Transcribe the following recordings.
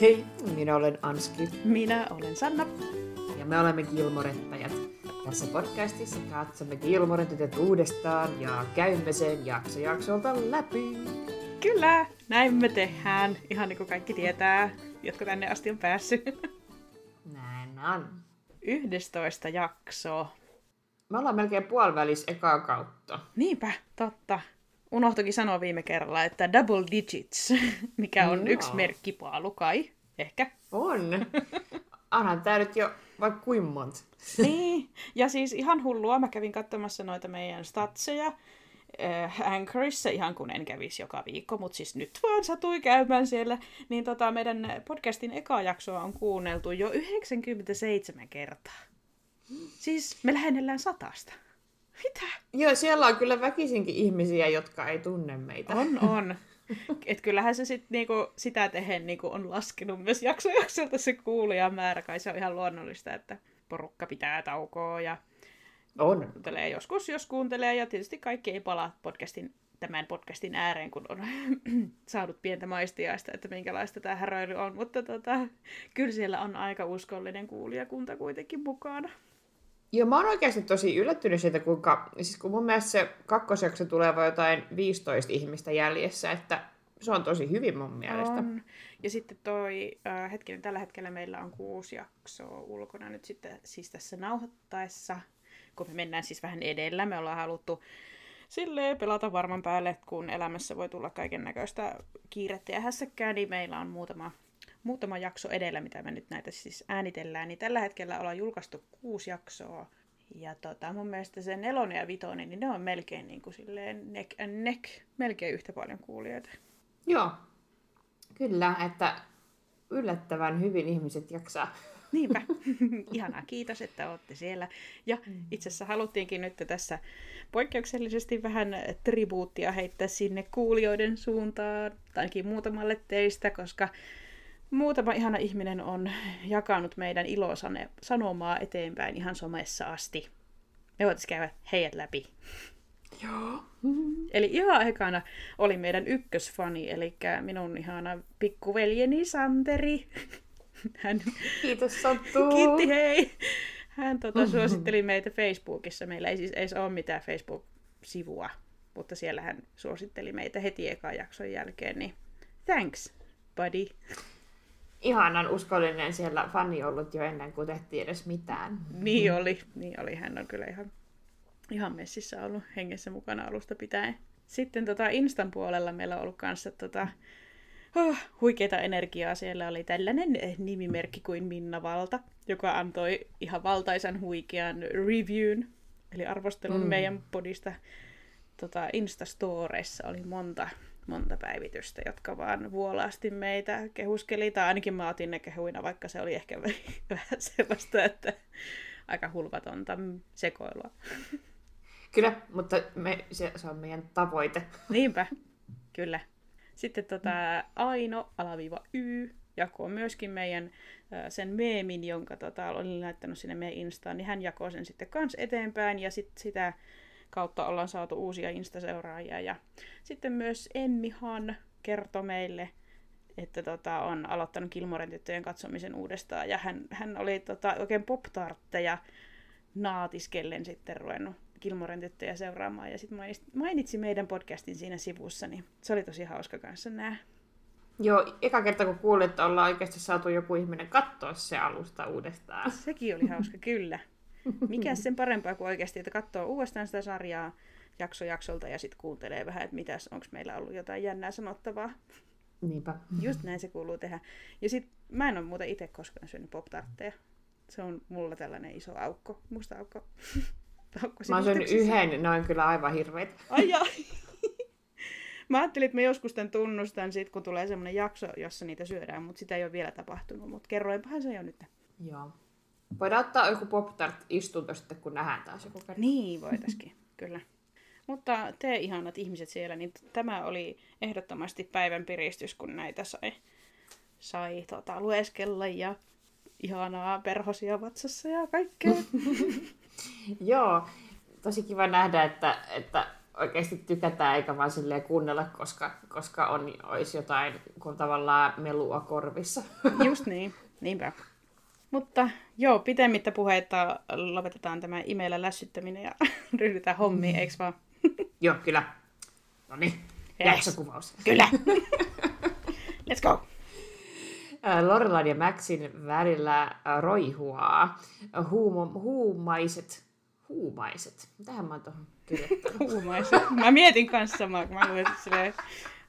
Hei, minä olen Anski Minä olen Sanna. ja me olemme Gilmorettajat. Tässä podcastissa katsomme Gilmoren tytöt uudestaan ja käymme sen jakso jaksolta läpi. Kyllä, näin me tehdään. Ihan niin kuin kaikki tietää, jotka tänne asti on päässyt. Näin on. 11 jaksoa. Me ollaan melkein puolivälis ekaa kautta. Niinpä, totta. Unohtuikin sanoa viime kerralla, että double digits, mikä on Joo. yksi merkki paalukai. Ehkä. On. Onhan tää nyt jo vaikka kuin monta. niin, ja siis ihan hullua. Mä kävin katsomassa noita meidän statseja äh, Anchorissa, ihan kun en kävisi joka viikko, mutta siis nyt vaan satui käymään siellä. Niin tota, meidän podcastin eka jaksoa on kuunneltu jo 97 kertaa. Siis me lähennellään satasta. Mitä? Joo, siellä on kyllä väkisinkin ihmisiä, jotka ei tunne meitä. On, on. Et kyllähän se sit niinku sitä tehen niinku on laskenut myös jakso jaksolta se kuulijamäärä. Kai se on ihan luonnollista, että porukka pitää taukoa ja On. kuuntelee joskus, jos kuuntelee. Ja tietysti kaikki ei palaa podcastin, tämän podcastin ääreen, kun on saanut pientä maistiaista, että minkälaista tämä häröily on. Mutta tota, kyllä siellä on aika uskollinen kuulijakunta kuitenkin mukana. Joo, mä oon oikeasti tosi yllättynyt siitä, kuinka, siis kun mun mielestä se kakkosjakso tulee vain jotain 15 ihmistä jäljessä, että se on tosi hyvin mun mielestä. On. Ja sitten toi, äh, hetkinen, tällä hetkellä meillä on kuusi jaksoa ulkona nyt sitten siis tässä nauhoittaessa, kun me mennään siis vähän edellä. Me ollaan haluttu silleen pelata varman päälle, kun elämässä voi tulla kaiken näköistä kiirettä ja hässäkkää, niin meillä on muutama, muutama jakso edellä, mitä me nyt näitä siis äänitellään. Niin tällä hetkellä ollaan julkaistu kuusi jaksoa. Ja tota, mun mielestä se nelonen ja vitonen, niin ne on melkein niin kuin silleen neck and neck, melkein yhtä paljon kuulijoita. Joo, kyllä, että yllättävän hyvin ihmiset jaksaa. Niinpä. Ihanaa, kiitos, että olette siellä. Ja itse asiassa haluttiinkin nyt tässä poikkeuksellisesti vähän tribuuttia heittää sinne kuulijoiden suuntaan, tai ainakin muutamalle teistä, koska muutama ihana ihminen on jakanut meidän ilosanomaa eteenpäin ihan somessa asti. Me voitaisiin käydä heidät läpi. Joo. Eli ihan ekana oli meidän ykkösfani, eli minun ihana pikkuveljeni Santeri. Hän Kiitos Santtu. Kiitti, hei! Hän tota, suositteli meitä Facebookissa. Meillä ei siis edes ole mitään Facebook-sivua, mutta siellä hän suositteli meitä heti ekan jakson jälkeen. Niin thanks, buddy. Ihanan uskollinen siellä fani ollut jo ennen kuin tehtiin edes mitään. Niin oli, niin oli. Hän on kyllä ihan, ihan messissä ollut hengessä mukana alusta pitäen. Sitten tota Instan puolella meillä on ollut kanssa tota, oh, huikeita energiaa. Siellä oli tällainen eh, nimimerkki kuin Minna Valta, joka antoi ihan valtaisan huikean reviewn, eli arvostelun Mm. mm. meidän podista. Tota, Instastoreissa oli monta, monta päivitystä, jotka vaan vuolaasti meitä kehuskeli, tai ainakin mä otin ne kehuina, vaikka se oli ehkä vähän sellaista, että aika hulvatonta sekoilua. Kyllä, mutta me, se, se on meidän tavoite. Niinpä, kyllä. Sitten tota, Aino alaviiva Y jakoi myöskin meidän sen meemin, jonka tota, olin laittanut sinne meidän Instaan, niin hän jakoi sen sitten kans eteenpäin ja sit sitä kautta ollaan saatu uusia Insta-seuraajia. Ja sitten myös Emmihan kertoi meille, että tota, on aloittanut Kilmoren tyttöjen katsomisen uudestaan ja hän, hän oli tota, oikein pop-tartteja naatiskellen sitten ruvennut Kilmoren tyttöjä seuraamaan ja sitten mainitsi meidän podcastin siinä sivussa, niin se oli tosi hauska kanssa nää. Joo, eka kerta kun kuulin, että ollaan oikeasti saatu joku ihminen katsoa se alusta uudestaan. Sekin oli hauska, kyllä. Mikä sen parempaa kuin oikeasti, että katsoo uudestaan sitä sarjaa jakso jaksolta ja sitten kuuntelee vähän, että mitäs, onko meillä ollut jotain jännää sanottavaa. Niinpä. Just näin se kuuluu tehdä. Ja sit mä en ole muuten itse koskaan syönyt pop Se on mulla tällainen iso aukko, musta aukko. aukko Mä oon syönyt yhden, ne on kyllä aivan hirveitä. Ai jaa. Mä ajattelin, että mä joskus tämän tunnustan sit, kun tulee semmonen jakso, jossa niitä syödään, mutta sitä ei ole vielä tapahtunut. Mutta kerroinpahan se jo nyt. Joo. Voidaan ottaa joku pop istunto sitten, kun nähdään taas joku kerta. Niin, voitaisiin, kyllä. Mutta te ihanat ihmiset siellä, niin tämä oli ehdottomasti päivän piristys, kun näitä sai, sai tota, lueskella ja ihanaa perhosia vatsassa ja kaikkea. Joo, tosi kiva nähdä, että, että oikeasti tykätään eikä vaan silleen kuunnella, koska, koska on, olisi jotain kun tavallaan melua korvissa. Just niin, niinpä. Mutta joo, pitemmittä puheita lopetetaan tämä imeillä lässyttäminen ja ryhdytään hommiin, eikö vaan? joo, kyllä. No niin, yes. jaksokuvaus. Kyllä. Let's go. Lorelan ja Maxin välillä roihuaa huumo, huumaiset, huumaiset, mitähän mä oon tuohon kirjoittanut? huumaiset. Mä mietin kanssa samaa, kun mä luin silleen,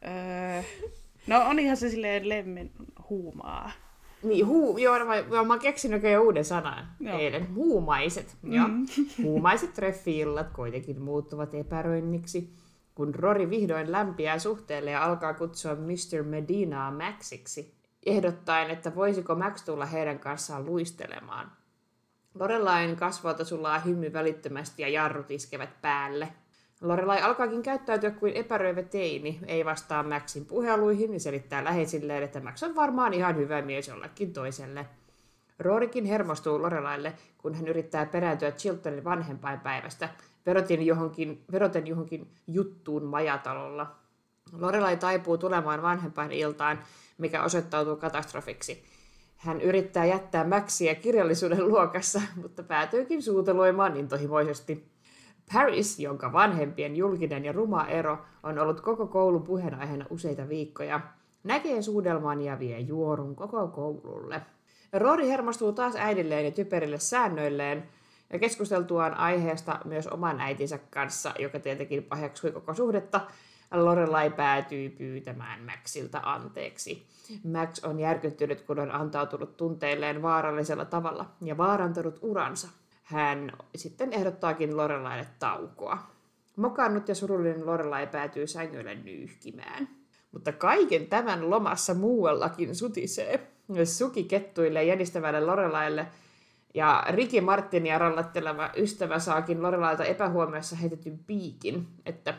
öö, no on ihan se silleen lemmen huumaa. Niin, huu, joo, mä, mä oon keksinyt jo uuden sanan joo. eilen. Huumaiset. Mm. Joo. Huumaiset treffiillat kuitenkin muuttuvat epäröinniksi, kun Rory vihdoin lämpiää suhteelle ja alkaa kutsua Mr. Medinaa Maxiksi, ehdottaen, että voisiko Max tulla heidän kanssaan luistelemaan. Lorelain kasvoilta sulaa hymy välittömästi ja jarrut iskevät päälle. Lorelai alkaakin käyttäytyä kuin epäröivä teini, ei vastaa Maxin puheluihin ja selittää läheisilleen, että Max on varmaan ihan hyvä mies jollekin toiselle. Roorikin hermostuu Lorelaille, kun hän yrittää perääntyä Chiltonin vanhempainpäivästä, verotin johonkin, veroten johonkin juttuun majatalolla. Lorelai taipuu tulemaan vanhempain iltaan, mikä osoittautuu katastrofiksi. Hän yrittää jättää Maxia kirjallisuuden luokassa, mutta päätyykin suuteloimaan intohimoisesti. Paris, jonka vanhempien julkinen ja ruma ero on ollut koko koulun puheenaiheena useita viikkoja, näkee suudelman ja vie juorun koko koululle. Rory hermostuu taas äidilleen ja typerille säännöilleen, ja keskusteltuaan aiheesta myös oman äitinsä kanssa, joka tietenkin paheksui koko suhdetta, Lorelai päätyy pyytämään Maxilta anteeksi. Max on järkyttynyt, kun on antautunut tunteilleen vaarallisella tavalla ja vaarantanut uransa. Hän sitten ehdottaakin Lorelaille taukoa. Mokannut ja surullinen Lorelai päätyy sängylle nyyhkimään. Mutta kaiken tämän lomassa muuallakin sutisee. Suki kettuille jänistävälle Lorelaille ja Riki Martinia rallatteleva ystävä saakin Lorelailta epähuomiossa heitetyn piikin, että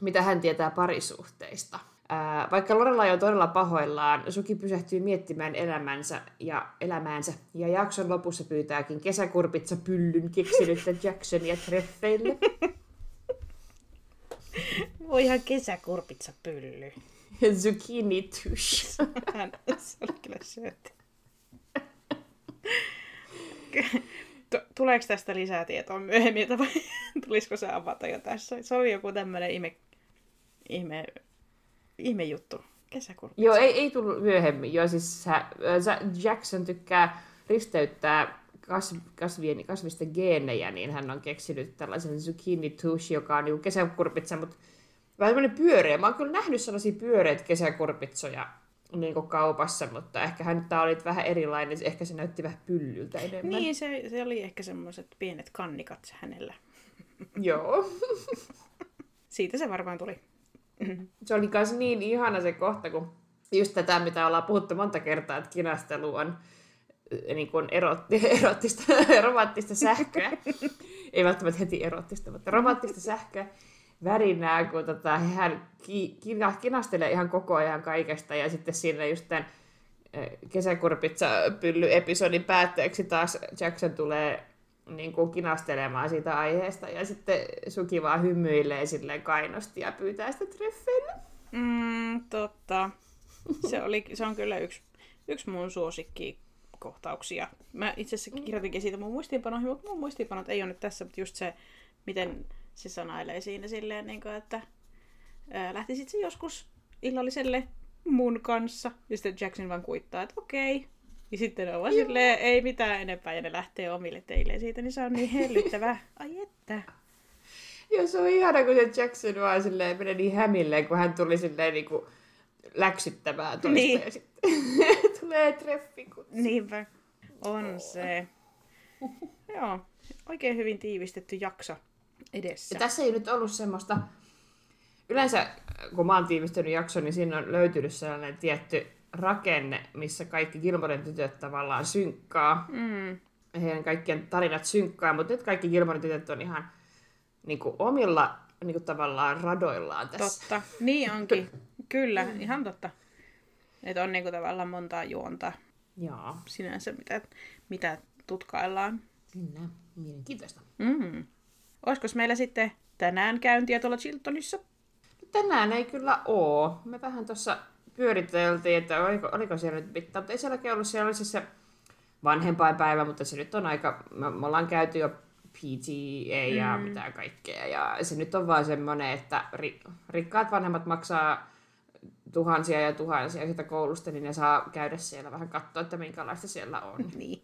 mitä hän tietää parisuhteista. Ää, vaikka Lorelai on todella pahoillaan, Suki pysähtyy miettimään elämänsä ja elämäänsä ja jakson lopussa pyytääkin kesäkurpitsa pyllyn keksinyttä Jacksonia treffeille. Voi ihan kesäkurpitsa pylly. Zucchini tush. se oli kyllä. Tuleeko tästä lisää tietoa myöhemmin, vai tulisiko se avata jo tässä? Se oli joku tämmöinen ihme ihme, ihme juttu. Kesäkurpitsa. Joo, ei, ei tullut myöhemmin. Joo, siis sä, sä Jackson tykkää risteyttää kasv, kasvien, kasvisten geenejä, niin hän on keksinyt tällaisen zucchini tush, joka on niin kesäkurpitsa, mutta vähän tämmöinen pyöreä. Mä oon kyllä nähnyt sellaisia pyöreitä kesäkurpitsoja niin kuin kaupassa, mutta ehkä hän tämä oli vähän erilainen, ehkä se näytti vähän pyllyltä enemmän. Niin, se, se oli ehkä semmoiset pienet kannikat hänellä. Joo. Siitä se varmaan tuli. Se oli myös niin ihana se kohta, kun just tätä, mitä ollaan puhuttu monta kertaa, että kinastelu on eh, niin kuin erotti, erottista, romanttista sähköä. Ei välttämättä heti erottista, mutta romanttista sähköä värinää, kun tota, hän ki, kina, kinastelee ihan koko ajan kaikesta ja sitten siinä just tämän eh, kesäkurpitsa pylly episodin päätteeksi taas Jackson tulee niin kuin kinastelemaan siitä aiheesta ja sitten Suki vaan hymyilee silleen kainosti ja pyytää sitä treffeille. Mm, totta. Se, oli, se on kyllä yksi, yksi mun suosikki kohtauksia. Mä itse asiassa kirjoitinkin siitä mun muistiinpanoihin, mutta mun muistiinpanot ei ole nyt tässä, mutta just se, miten se sanailee siinä silleen, niin kuin, että ää, lähtisit se joskus illalliselle mun kanssa. Ja sitten Jackson vaan kuittaa, että okei, okay, ja sitten on vaan silleen, ei mitään enempää, ja ne lähtee omille teille siitä, niin se on niin hellyttävää. Ai että. Joo, se on ihana, kun se Jackson vaan silleen menee niin hämilleen, kun hän tuli silleen niin kuin läksyttämään toista, niin. ja sitten tulee treffikutsu. Niinpä, on se. Joo, oikein hyvin tiivistetty jakso edessä. Ja tässä ei nyt ollut semmoista... Yleensä, kun mä oon tiivistänyt jakson, niin siinä on löytynyt sellainen tietty rakenne, missä kaikki Gilmoren tytöt tavallaan synkkaa. Mm. Heidän kaikkien tarinat synkkaa, mutta nyt kaikki Gilmoren tytöt on ihan niin kuin, omilla niin kuin, tavallaan radoillaan tässä. Totta, niin onkin. Kyllä, ihan totta. Että on niin kuin, tavallaan montaa juonta Joo. sinänsä, mitä, mitä tutkaillaan. Kyllä, mielenkiintoista. Mm. olisiko meillä sitten tänään käyntiä tuolla Chiltonissa? Tänään ei kyllä oo. Me vähän tuossa pyöriteltiin, että oliko, oliko siellä nyt mitään, mutta ei sielläkin ollut, siellä oli se, se vanhempainpäivä, mutta se nyt on aika, me, me ollaan käyty jo PTA ja mm. mitä kaikkea, ja se nyt on vaan semmoinen, että ri, rikkaat vanhemmat maksaa tuhansia ja tuhansia sitä koulusta, niin ne saa käydä siellä vähän katsoa, että minkälaista siellä on. niin.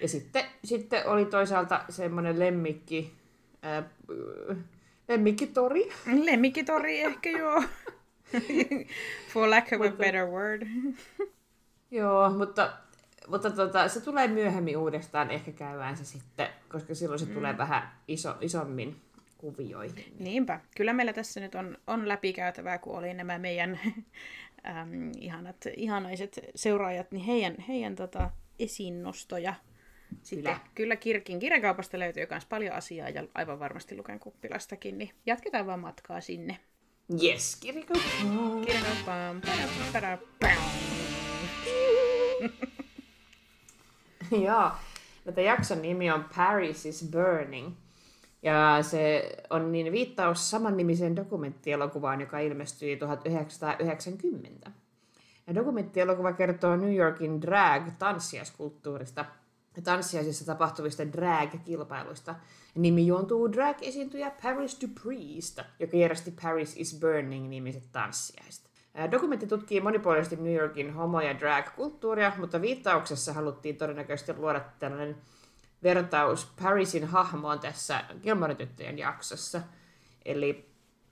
Ja sitten, sitten oli toisaalta semmoinen lemmikki, ää, lemmikkitori. Lemmikkitori ehkä joo. For lack of a better word. joo, mutta, mutta tota, se tulee myöhemmin uudestaan, ehkä käydään se sitten, koska silloin se mm. tulee vähän iso, isommin kuvioihin. Niinpä. Kyllä meillä tässä nyt on, on läpikäytävää, kun oli nämä meidän äm, ihanat, ihanaiset seuraajat, niin heidän, heidän tota, esiinnostoja. Sitten kyllä, kyllä Kirkin kirjakaupasta löytyy myös paljon asiaa ja aivan varmasti Luken kuppilastakin, niin jatketaan vaan matkaa sinne. Yes. Joo. Tätä jakson nimi on Paris is Burning. Ja se on niin viittaus samannimiseen dokumenttielokuvaan, joka ilmestyi 1990. Ja dokumenttielokuva kertoo New Yorkin drag-tanssiaskulttuurista tanssiaisissa tapahtuvista drag-kilpailuista. Nimi juontuu drag-esiintyjä Paris Dupreesta, joka järjesti Paris is Burning-nimiset tanssiaiset. Dokumentti tutkii monipuolisesti New Yorkin homo- ja drag-kulttuuria, mutta viittauksessa haluttiin todennäköisesti luoda tällainen vertaus Parisin hahmoon tässä Gilmore-tyttöjen jaksossa. Eli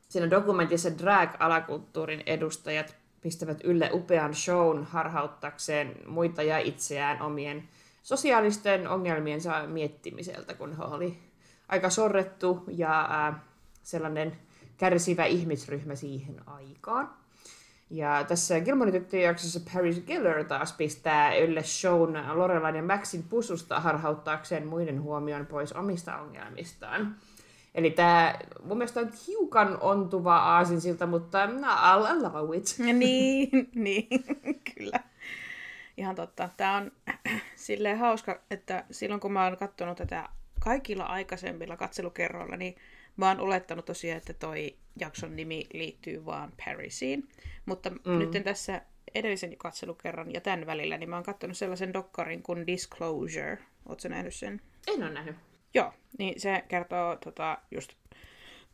siinä dokumentissa drag-alakulttuurin edustajat pistävät ylle upean shown harhauttakseen muita ja itseään omien sosiaalisten ongelmiensa miettimiseltä, kun he oli aika sorrettu ja äh, sellainen kärsivä ihmisryhmä siihen aikaan. Ja tässä Gilmorin tyttöjen jaksossa Paris Giller taas pistää ylle shown Lorelain ja Maxin pususta harhauttaakseen muiden huomion pois omista ongelmistaan. Eli tämä mun mielestä on hiukan ontuva aasinsilta, mutta I'll allow it. niin, niin, kyllä. Ihan totta. Tämä on silleen hauska, että silloin kun mä oon katsonut tätä kaikilla aikaisemmilla katselukerroilla, niin mä oon olettanut tosiaan, että toi jakson nimi liittyy vaan Parisiin. Mutta mm. nyt tässä edellisen katselukerran ja tämän välillä, niin mä oon katsonut sellaisen dokkarin kuin Disclosure. Ootko nähnyt sen? En ole nähnyt. Joo, niin se kertoo tota, just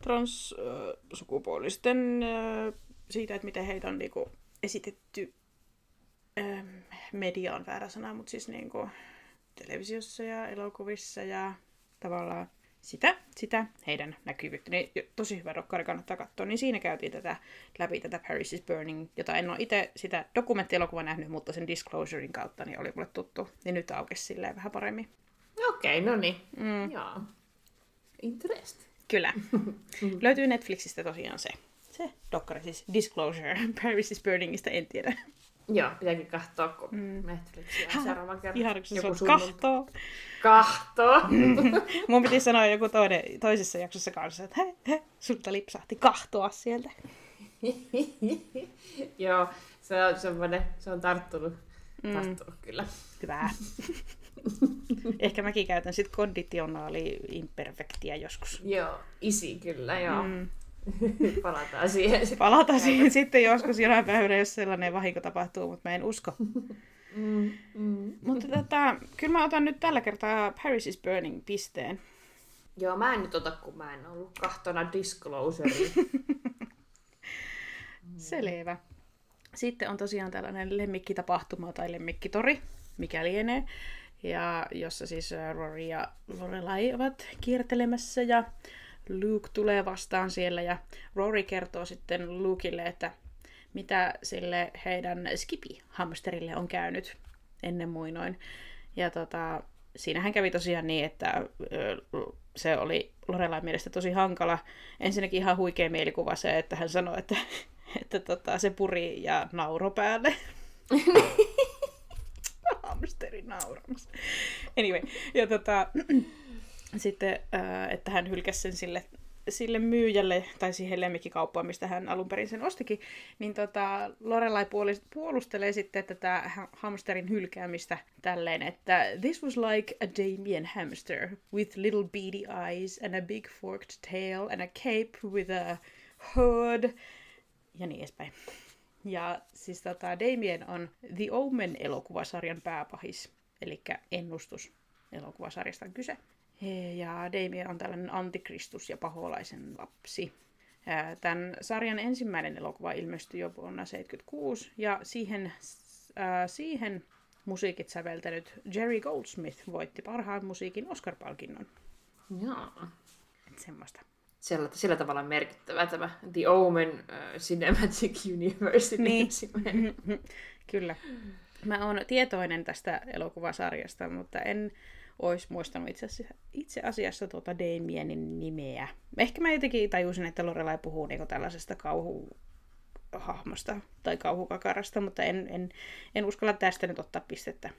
transsukupuolisten äh, siitä, että miten heitä on niinku, esitetty äh, media on väärä sana, mutta siis niinku, televisiossa ja elokuvissa ja tavallaan sitä, sitä heidän näkyvyyttä. Niin tosi hyvä dokkari kannattaa katsoa. Niin siinä käytiin tätä, läpi tätä Paris is Burning, jota en ole itse sitä dokumenttielokuvaa nähnyt, mutta sen Disclosurein kautta niin oli mulle tuttu. Niin nyt aukesi silleen vähän paremmin. Okei, okay, no niin. Mm. Joo. Interest. Kyllä. Löytyy Netflixistä tosiaan se. Se dokkari siis Disclosure Paris is Burningista, en tiedä. Joo, pitääkin katsoa, kun mm. Netflixiä on seuraavan kerran. Ihan kun kahtoo. Kahtoo. Mun piti sanoa joku toinen, toisessa jaksossa kanssa, että he, he, sulta lipsahti kahtoa sieltä. Joo, se on semmoinen, se on tarttunut, mm. tarttunut kyllä. Hyvä. Ehkä mäkin käytän sitten konditionaali imperfektiä joskus. Joo, isi kyllä, joo. Mm. Palataan siihen. Palataan siihen sitten joskus jonain päivänä, jos sellainen vahinko tapahtuu, mutta mä en usko. Mm, mm. Mutta tota, kyllä mä otan nyt tällä kertaa Paris is Burning pisteen. Joo, mä en nyt ota, kun mä en ollut kahtona Disclosure. Selvä. Sitten on tosiaan tällainen lemmikkitapahtuma tai lemmikkitori, mikä lienee, ja jossa siis Rory ja Lorelai ovat kiertelemässä ja Luke tulee vastaan siellä ja Rory kertoo sitten Lukeille, että mitä sille heidän Skippy-hamsterille on käynyt ennen muinoin. Ja tota, siinähän kävi tosiaan niin, että se oli Lorelain mielestä tosi hankala. Ensinnäkin ihan huikea mielikuva se, että hän sanoi, että, että tota, se puri ja nauro päälle. Hamsteri nauramassa. Anyway, ja tota, sitten, että hän hylkäsi sen sille sille myyjälle tai siihen lemmikkikauppaan, mistä hän alun perin sen ostikin, niin tota, Lorelai puolustelee sitten tätä hamsterin hylkäämistä tälleen, että this was like a Damien hamster with little beady eyes and a big forked tail and a cape with a hood ja niin edespäin. Ja siis tota, Damien on The Omen-elokuvasarjan pääpahis, eli ennustus elokuvasarjasta on kyse. Ja Damien on tällainen antikristus ja paholaisen lapsi. Tämän sarjan ensimmäinen elokuva ilmestyi jo vuonna 1976, ja siihen, äh, siihen musiikit säveltänyt Jerry Goldsmith voitti parhaan musiikin Oscar-palkinnon. Joo. semmoista. Sillä, sillä tavalla merkittävä tämä The Omen uh, Cinematic Universe. Niin. Kyllä. Mä oon tietoinen tästä elokuvasarjasta, mutta en olisi muistanut itse asiassa, itse asiassa tuota Damienin nimeä. Ehkä mä jotenkin tajusin, että Lorelai puhuu niinku tällaisesta kauhuhahmosta tai kauhukakarasta, mutta en, en, en uskalla tästä nyt ottaa pistettä.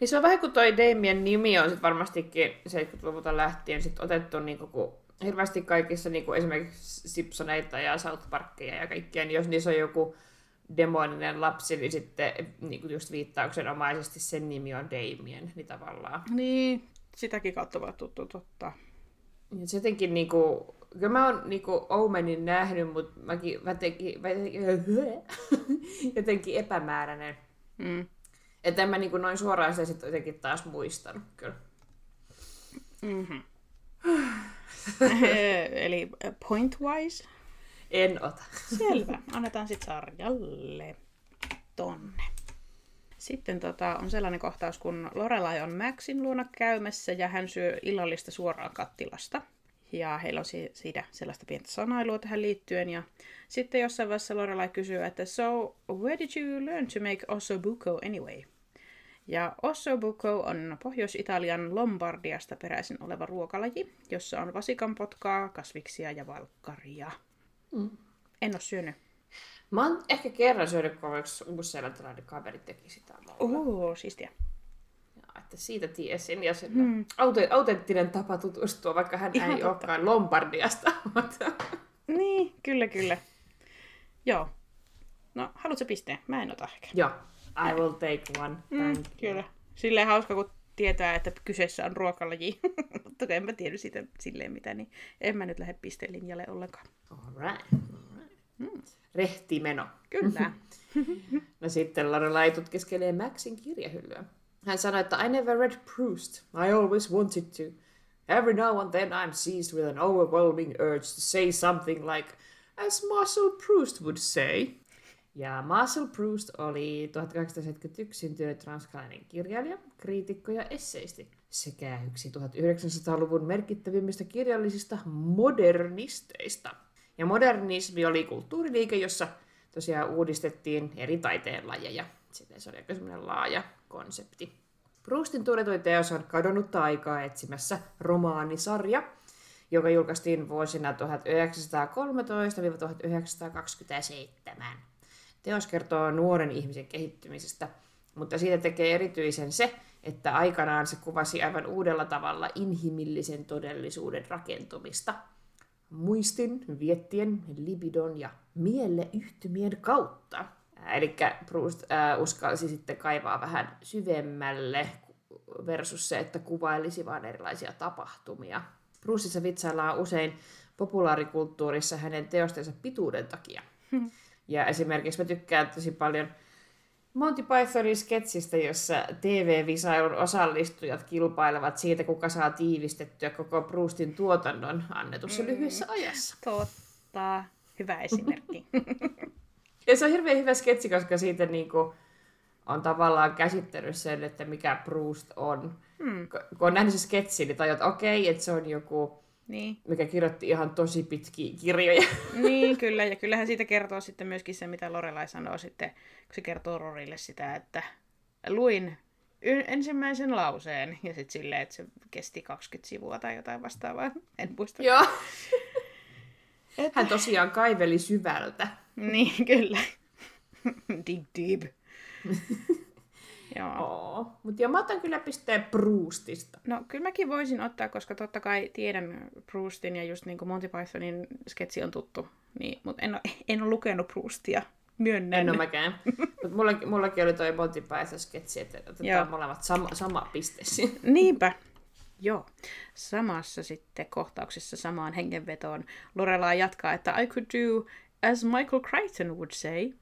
Niin se on vähän kuin toi Damien nimi on sit varmastikin 70-luvulta lähtien sit otettu niinku, kun hirveästi kaikissa niinku esimerkiksi Simpsoneita ja South Parkia ja kaikkia, niin jos niissä on joku demoninen lapsi, niin sitten niin kuin just viittauksenomaisesti sen nimi on Damien, niin tavallaan. Niin, sitäkin kautta voi tuttu totta. Ja se jotenkin niinku, kyllä mä oon niinku Omenin nähnyt, mutta mäkin jotenkin, jotenkin epämääräinen. Mm. Että en mä niinku noin suoraan sitä sitten jotenkin taas muistanut kyllä. Mm-hmm. Eli point-wise? En ota. Selvä. Annetaan sitten sarjalle tonne. Sitten tota, on sellainen kohtaus, kun Lorelai on Maxin luona käymässä ja hän syö illallista suoraan kattilasta. Ja heillä on si- siitä sellaista pientä sanailua tähän liittyen. Ja sitten jossain vaiheessa Lorelai kysyy, että So, where did you learn to make ossobuco anyway? Ja ossobuco on Pohjois-Italian Lombardiasta peräisin oleva ruokalaji, jossa on vasikanpotkaa, kasviksia ja valkkaria. Mm. En ole syönyt. Mä oon ehkä kerran syönyt, kun yksi uusseelantilainen kaveri teki sitä. Oho, siistiä. Ja, että siitä tiesin. Ja hmm. aute- autenttinen tapa tutustua, vaikka hän Ihan ei totta. olekaan Lombardiasta. mutta- Niin, kyllä, kyllä. Joo. No, haluatko pisteen? Mä en ota ehkä. Joo, I will take one. Mm, kyllä. Silleen hauska, kun tietää, että kyseessä on ruokalaji. Mutta en mä tiedä siitä silleen mitä, niin en mä nyt lähde pistelinjalle ollenkaan. Alright. alright. Rehti meno. Kyllä. No sitten Lorelai tutkiskelee Maxin kirjahyllyä. Hän sanoi, että I never read Proust. I always wanted to. Every now and then I'm seized with an overwhelming urge to say something like, as Marcel Proust would say. Ja Marcel Proust oli 1871 syntynyt ranskalainen kirjailija, kriitikko ja esseisti sekä yksi 1900-luvun merkittävimmistä kirjallisista modernisteista. Ja modernismi oli kulttuuriliike, jossa tosiaan uudistettiin eri taiteenlajeja. Sitten se oli aika semmoinen laaja konsepti. Proustin tunnetuin teos on Kadonnutta aikaa etsimässä romaanisarja, joka julkaistiin vuosina 1913-1927. Teos kertoo nuoren ihmisen kehittymisestä, mutta siitä tekee erityisen se, että aikanaan se kuvasi aivan uudella tavalla inhimillisen todellisuuden rakentumista. Muistin, viettien, libidon ja mieleyhtymien kautta. Eli Proust äh, uskalsi sitten kaivaa vähän syvemmälle versus se, että kuvailisi vain erilaisia tapahtumia. Proustissa vitsaillaan usein populaarikulttuurissa hänen teostensa pituuden takia. Ja esimerkiksi mä tykkään tosi paljon Monty Pythonin sketsistä, jossa TV-visailun osallistujat kilpailevat siitä, kuka saa tiivistettyä koko Proustin tuotannon annetussa mm. lyhyessä ajassa. Totta. Hyvä esimerkki. Ja se on hirveän hyvä sketsi, koska siitä niinku on tavallaan käsittänyt sen, että mikä Proust on. Hmm. Kun on nähnyt se sketsi, niin tajut, että okei, että se on joku, niin. mikä kirjoitti ihan tosi pitkiä kirjoja. niin, kyllä. Ja kyllähän siitä kertoo sitten myöskin se, mitä Lorelai sanoo sitten, kun se kertoo Rorille sitä, että luin y- ensimmäisen lauseen ja sitten silleen, että se kesti 20 sivua tai jotain vastaavaa. En muista. Joo. Hän tosiaan kaiveli syvältä. Niin, kyllä. Dig deep. Joo. Mutta joo, mä otan kyllä pisteen Proustista. No kyllä mäkin voisin ottaa, koska totta kai tiedän Proustin ja just niin kuin Monty Pythonin sketsi on tuttu. Niin, mutta en ole, en ole lukenut Proustia, myönnän. En ole mäkään. mutta mullakin, mullakin oli toi Monty Python sketsi, että otetaan joo. molemmat sama, sama piste Niinpä. Joo. Samassa sitten kohtauksessa samaan hengenvetoon Lorelai jatkaa, että I could do as Michael Crichton would say.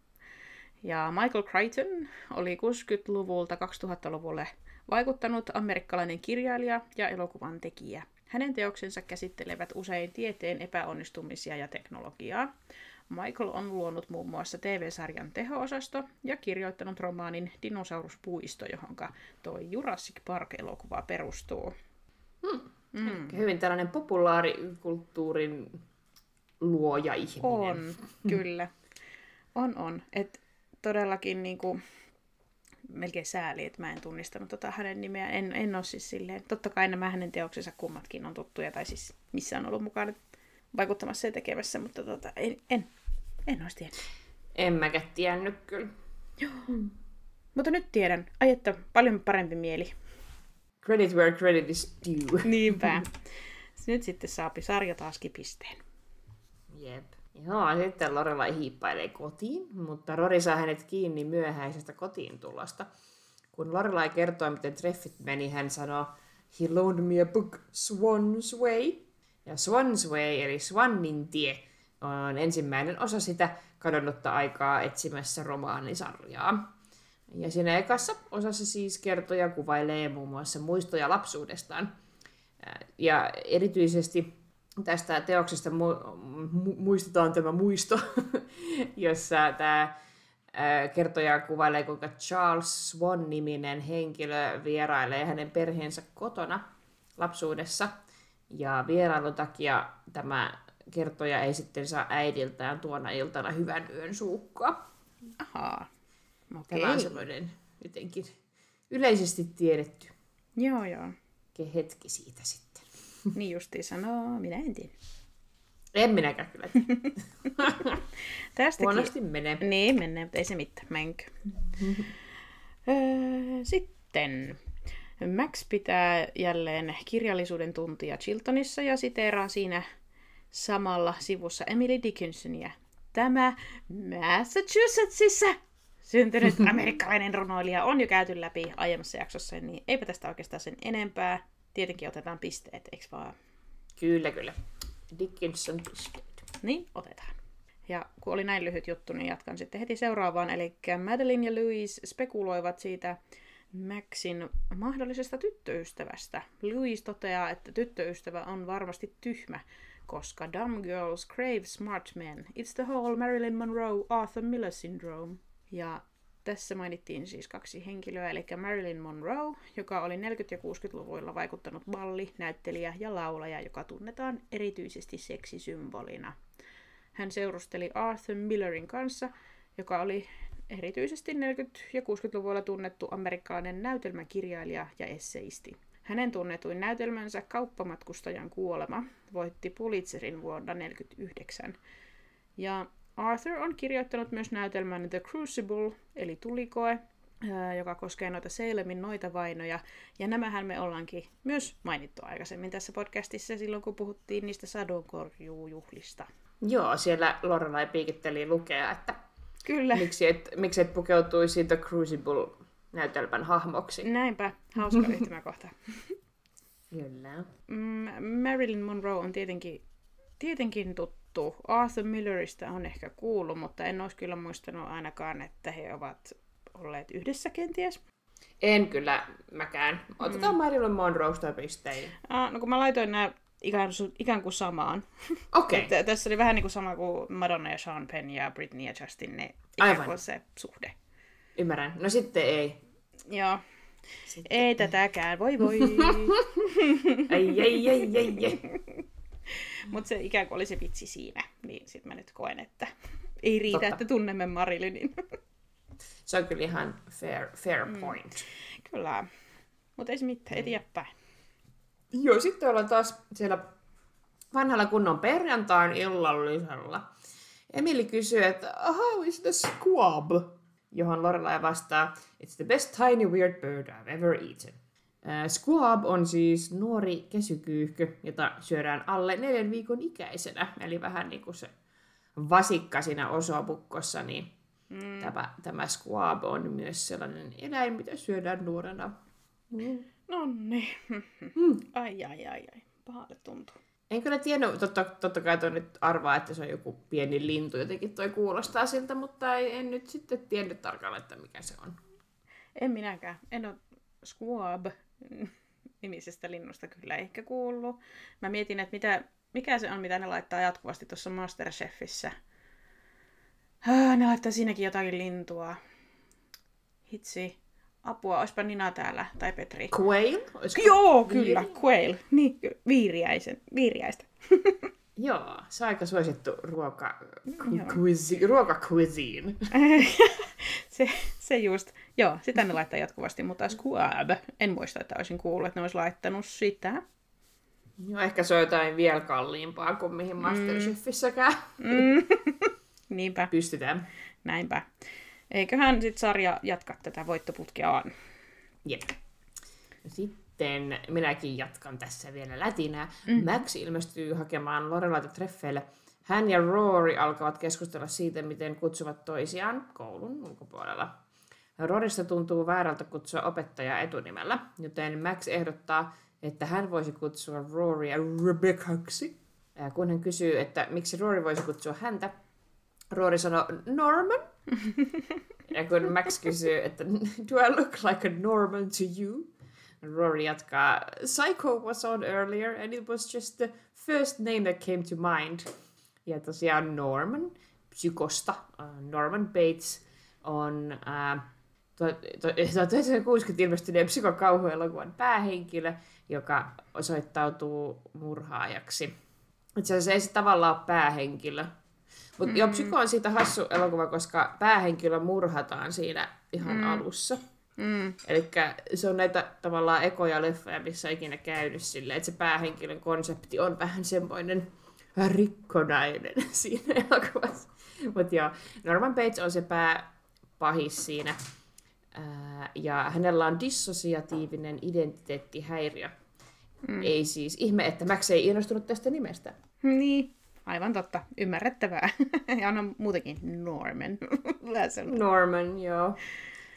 Ja Michael Crichton oli 60-luvulta 2000-luvulle vaikuttanut amerikkalainen kirjailija ja elokuvan tekijä. Hänen teoksensa käsittelevät usein tieteen epäonnistumisia ja teknologiaa. Michael on luonut muun muassa TV-sarjan teho-osasto ja kirjoittanut romaanin Dinosauruspuisto, johon tuo Jurassic Park-elokuva perustuu. Hmm. Mm. Hyvin tällainen populaarikulttuurin luoja ihminen. On, kyllä. On, on. Et todellakin niin kuin, melkein sääli, että mä en tunnistanut tota hänen nimeään. En, en ole siis silleen, totta kai nämä hänen teoksensa kummatkin on tuttuja, tai siis missä on ollut mukana vaikuttamassa ja tekemässä, mutta tota, en, en, en olisi tiennyt. En mäkään tiennyt kyllä. Joo. Mm. Mutta nyt tiedän. Ai että, paljon parempi mieli. Credit where credit is due. Niinpä. Nyt sitten saapi sarja taas pisteen. Jep. Joo, sitten Lorelai hiippailee kotiin, mutta Rory saa hänet kiinni myöhäisestä kotiin tulosta. Kun Lorelai kertoo, miten treffit meni, hän sanoo, He loaned me a book, Swan's Way. Ja Swan's Way, eli Swannin tie, on ensimmäinen osa sitä kadonnutta aikaa etsimässä romaanisarjaa. Ja siinä ekassa osassa siis kertoja kuvailee muun muassa muistoja lapsuudestaan. Ja erityisesti tästä teoksesta mu- mu- muistetaan tämä muisto, jossa tämä kertoja kuvailee, kuinka Charles Swan-niminen henkilö vierailee hänen perheensä kotona lapsuudessa. Ja vierailun takia tämä kertoja ei sitten saa äidiltään tuona iltana hyvän yön suukkoa. Ahaa. Okay. Tämä on semmoinen jotenkin yleisesti tiedetty joo, joo. hetki siitä sitten. Niin justiin sanoo, minä en tiedä. En minäkään kyllä Tästäkin... Huonosti menee. Niin, menee, mutta ei se mitään, menkö. Sitten Max pitää jälleen kirjallisuuden tuntia Chiltonissa ja siteeraa siinä samalla sivussa Emily Dickinsonia. Tämä Massachusettsissa syntynyt amerikkalainen runoilija on jo käyty läpi aiemmassa jaksossa, niin eipä tästä oikeastaan sen enempää. Tietenkin otetaan pisteet, eikö vaan? Kyllä, kyllä. Dickinson pisteet. Niin, otetaan. Ja kun oli näin lyhyt juttu, niin jatkan sitten heti seuraavaan. Eli Madeline ja Louise spekuloivat siitä Maxin mahdollisesta tyttöystävästä. Louise toteaa, että tyttöystävä on varmasti tyhmä, koska dumb girls crave smart men. It's the whole Marilyn Monroe Arthur Miller syndrome. Ja tässä mainittiin siis kaksi henkilöä, eli Marilyn Monroe, joka oli 40- ja 60-luvuilla vaikuttanut balli, näyttelijä ja laulaja, joka tunnetaan erityisesti seksisymbolina. Hän seurusteli Arthur Millerin kanssa, joka oli erityisesti 40- ja 60-luvuilla tunnettu amerikkalainen näytelmäkirjailija ja esseisti. Hänen tunnetuin näytelmänsä Kauppamatkustajan kuolema voitti Pulitzerin vuonna 1949. Ja Arthur on kirjoittanut myös näytelmän The Crucible, eli tulikoe, joka koskee noita Salemin noita vainoja. Ja nämähän me ollaankin myös mainittu aikaisemmin tässä podcastissa silloin, kun puhuttiin niistä sadonkorjuujuhlista. Joo, siellä Lorelai piikitteli lukea, että Kyllä. Miksi, et, miksi et pukeutuisi The Crucible-näytelmän hahmoksi. Näinpä, hauska yhtymäkohta. Kyllä. Mm, Marilyn Monroe on tietenkin, tietenkin tuttu tuttu. Arthur Milleristä on ehkä kuullut, mutta en olisi kyllä muistanut ainakaan, että he ovat olleet yhdessä kenties. En kyllä mäkään. Otetaan mm. Marilyn Monroesta pistein. Ah, no kun mä laitoin nämä ikään, ikään kuin samaan. Okei. Okay. tässä oli vähän niin kuin sama kuin Madonna ja Sean Penn ja Britney ja Justin, ne ikään Aivan. kuin se suhde. Ymmärrän. No sitten ei. Joo. Sitten. Ei tätäkään, voi voi. ei, ei, ei, ei, ei. Mutta se ikään kuin oli se vitsi siinä. Niin sitten mä nyt koen, että ei riitä, Totta. että tunnemme Marilynin. se on kyllä ihan fair, fair mm. point. Mm. Kyllä. Mutta ei se mitään, eteenpäin. Joo, sitten ollaan taas siellä vanhalla kunnon perjantain illallisella. Emili kysyy, että how is the squab? johon Lorelai vastaa, It's the best tiny weird bird I've ever eaten. Squab on siis nuori kesykyyhky, jota syödään alle neljän viikon ikäisenä, eli vähän niin kuin se vasikka siinä osopukkossa, niin mm. tämä, tämä squab on myös sellainen eläin, mitä syödään nuorena. Mm. No niin. Mm. Ai, ai, ai, ai. Pahalle tuntuu. En kyllä tiennyt, totta, totta kai toi nyt arvaa, että se on joku pieni lintu, jotenkin toi kuulostaa siltä, mutta en nyt sitten tiennyt tarkalleen, että mikä se on. En minäkään. En ole squab nimisestä linnusta kyllä ehkä kuullut. Mä mietin, että mitä, mikä se on, mitä ne laittaa jatkuvasti tuossa Masterchefissä. Ah, ne laittaa siinäkin jotakin lintua. Hitsi. Apua, olisipa Nina täällä, tai Petri. Quail? Olisiko Joo, kyllä, Viiri? quail. Niin, viiriäisen, viiriäistä. Joo, se on aika suosittu ruoka, cuisine, ruoka cuisine. se, se just, joo, sitä ne laittaa jatkuvasti, mutta squab, en muista, että olisin kuullut, että ne olisi laittanut sitä. Joo, ehkä se on jotain vielä kalliimpaa kuin mihin Masterchefissäkään. Mm. Niinpä. Pystytään. Näinpä. Eiköhän sitten sarja jatka tätä voittoputkeaan. Jep. Sitten minäkin jatkan tässä vielä lätinää. Mm. Max ilmestyy hakemaan Lorelaita treffeille. Hän ja Rory alkavat keskustella siitä, miten kutsuvat toisiaan koulun ulkopuolella. Rorista tuntuu väärältä kutsua opettajaa etunimellä, joten Max ehdottaa, että hän voisi kutsua Rorya Rebeccaksi. Kun hän kysyy, että miksi Rory voisi kutsua häntä, Rory sanoo Norman. ja kun Max kysyy, että do I look like a Norman to you? Rory jatkaa, Psycho was on earlier and it was just the first name that came to mind. Ja tosiaan Norman, psykosta, uh, Norman Bates on uh, 1960 ilmestyneen psykokauhuelokuvan päähenkilö, joka osoittautuu murhaajaksi. Itse asiassa ei se tavallaan ole päähenkilö, mutta mm. joo, Psyko on siitä hassu elokuva, koska päähenkilö murhataan siinä ihan mm. alussa. Mm. Eli se on näitä tavallaan ekoja leffoja, missä on ikinä käynyt silleen, että se päähenkilön konsepti on vähän semmoinen rikkonainen siinä elokuvassa. Mutta joo, Norman Bates on se pääpahis siinä. Ja hänellä on dissosiatiivinen identiteettihäiriö. Mm. Ei siis ihme, että Max ei innostunut tästä nimestä. Niin, Aivan totta, ymmärrettävää. ja on muutenkin Norman. Norman, joo.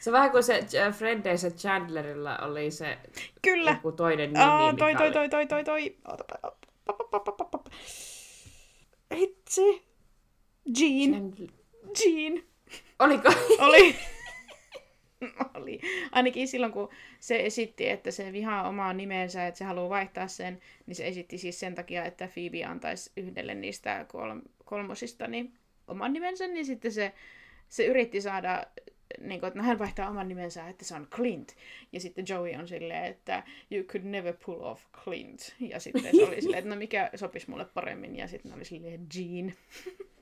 Se on vähän kuin se Fredeissä Chandlerilla oli se Kyllä. joku toinen nimi. Aa, toi, toi, toi, toi, toi, toi. Hitsi. Jean. Jean. Oliko? Oli. oli. Ainakin silloin, kun se esitti, että se vihaa omaa nimensä, että se haluaa vaihtaa sen, niin se esitti siis sen takia, että Phoebe antaisi yhdelle niistä kol- kolmosista niin oman nimensä, niin sitten se, se yritti saada, niin kuin, että no hän vaihtaa oman nimensä, että se on Clint. Ja sitten Joey on silleen, että you could never pull off Clint. Ja sitten se oli silleen, että no mikä sopisi mulle paremmin, ja sitten oli silleen Jean.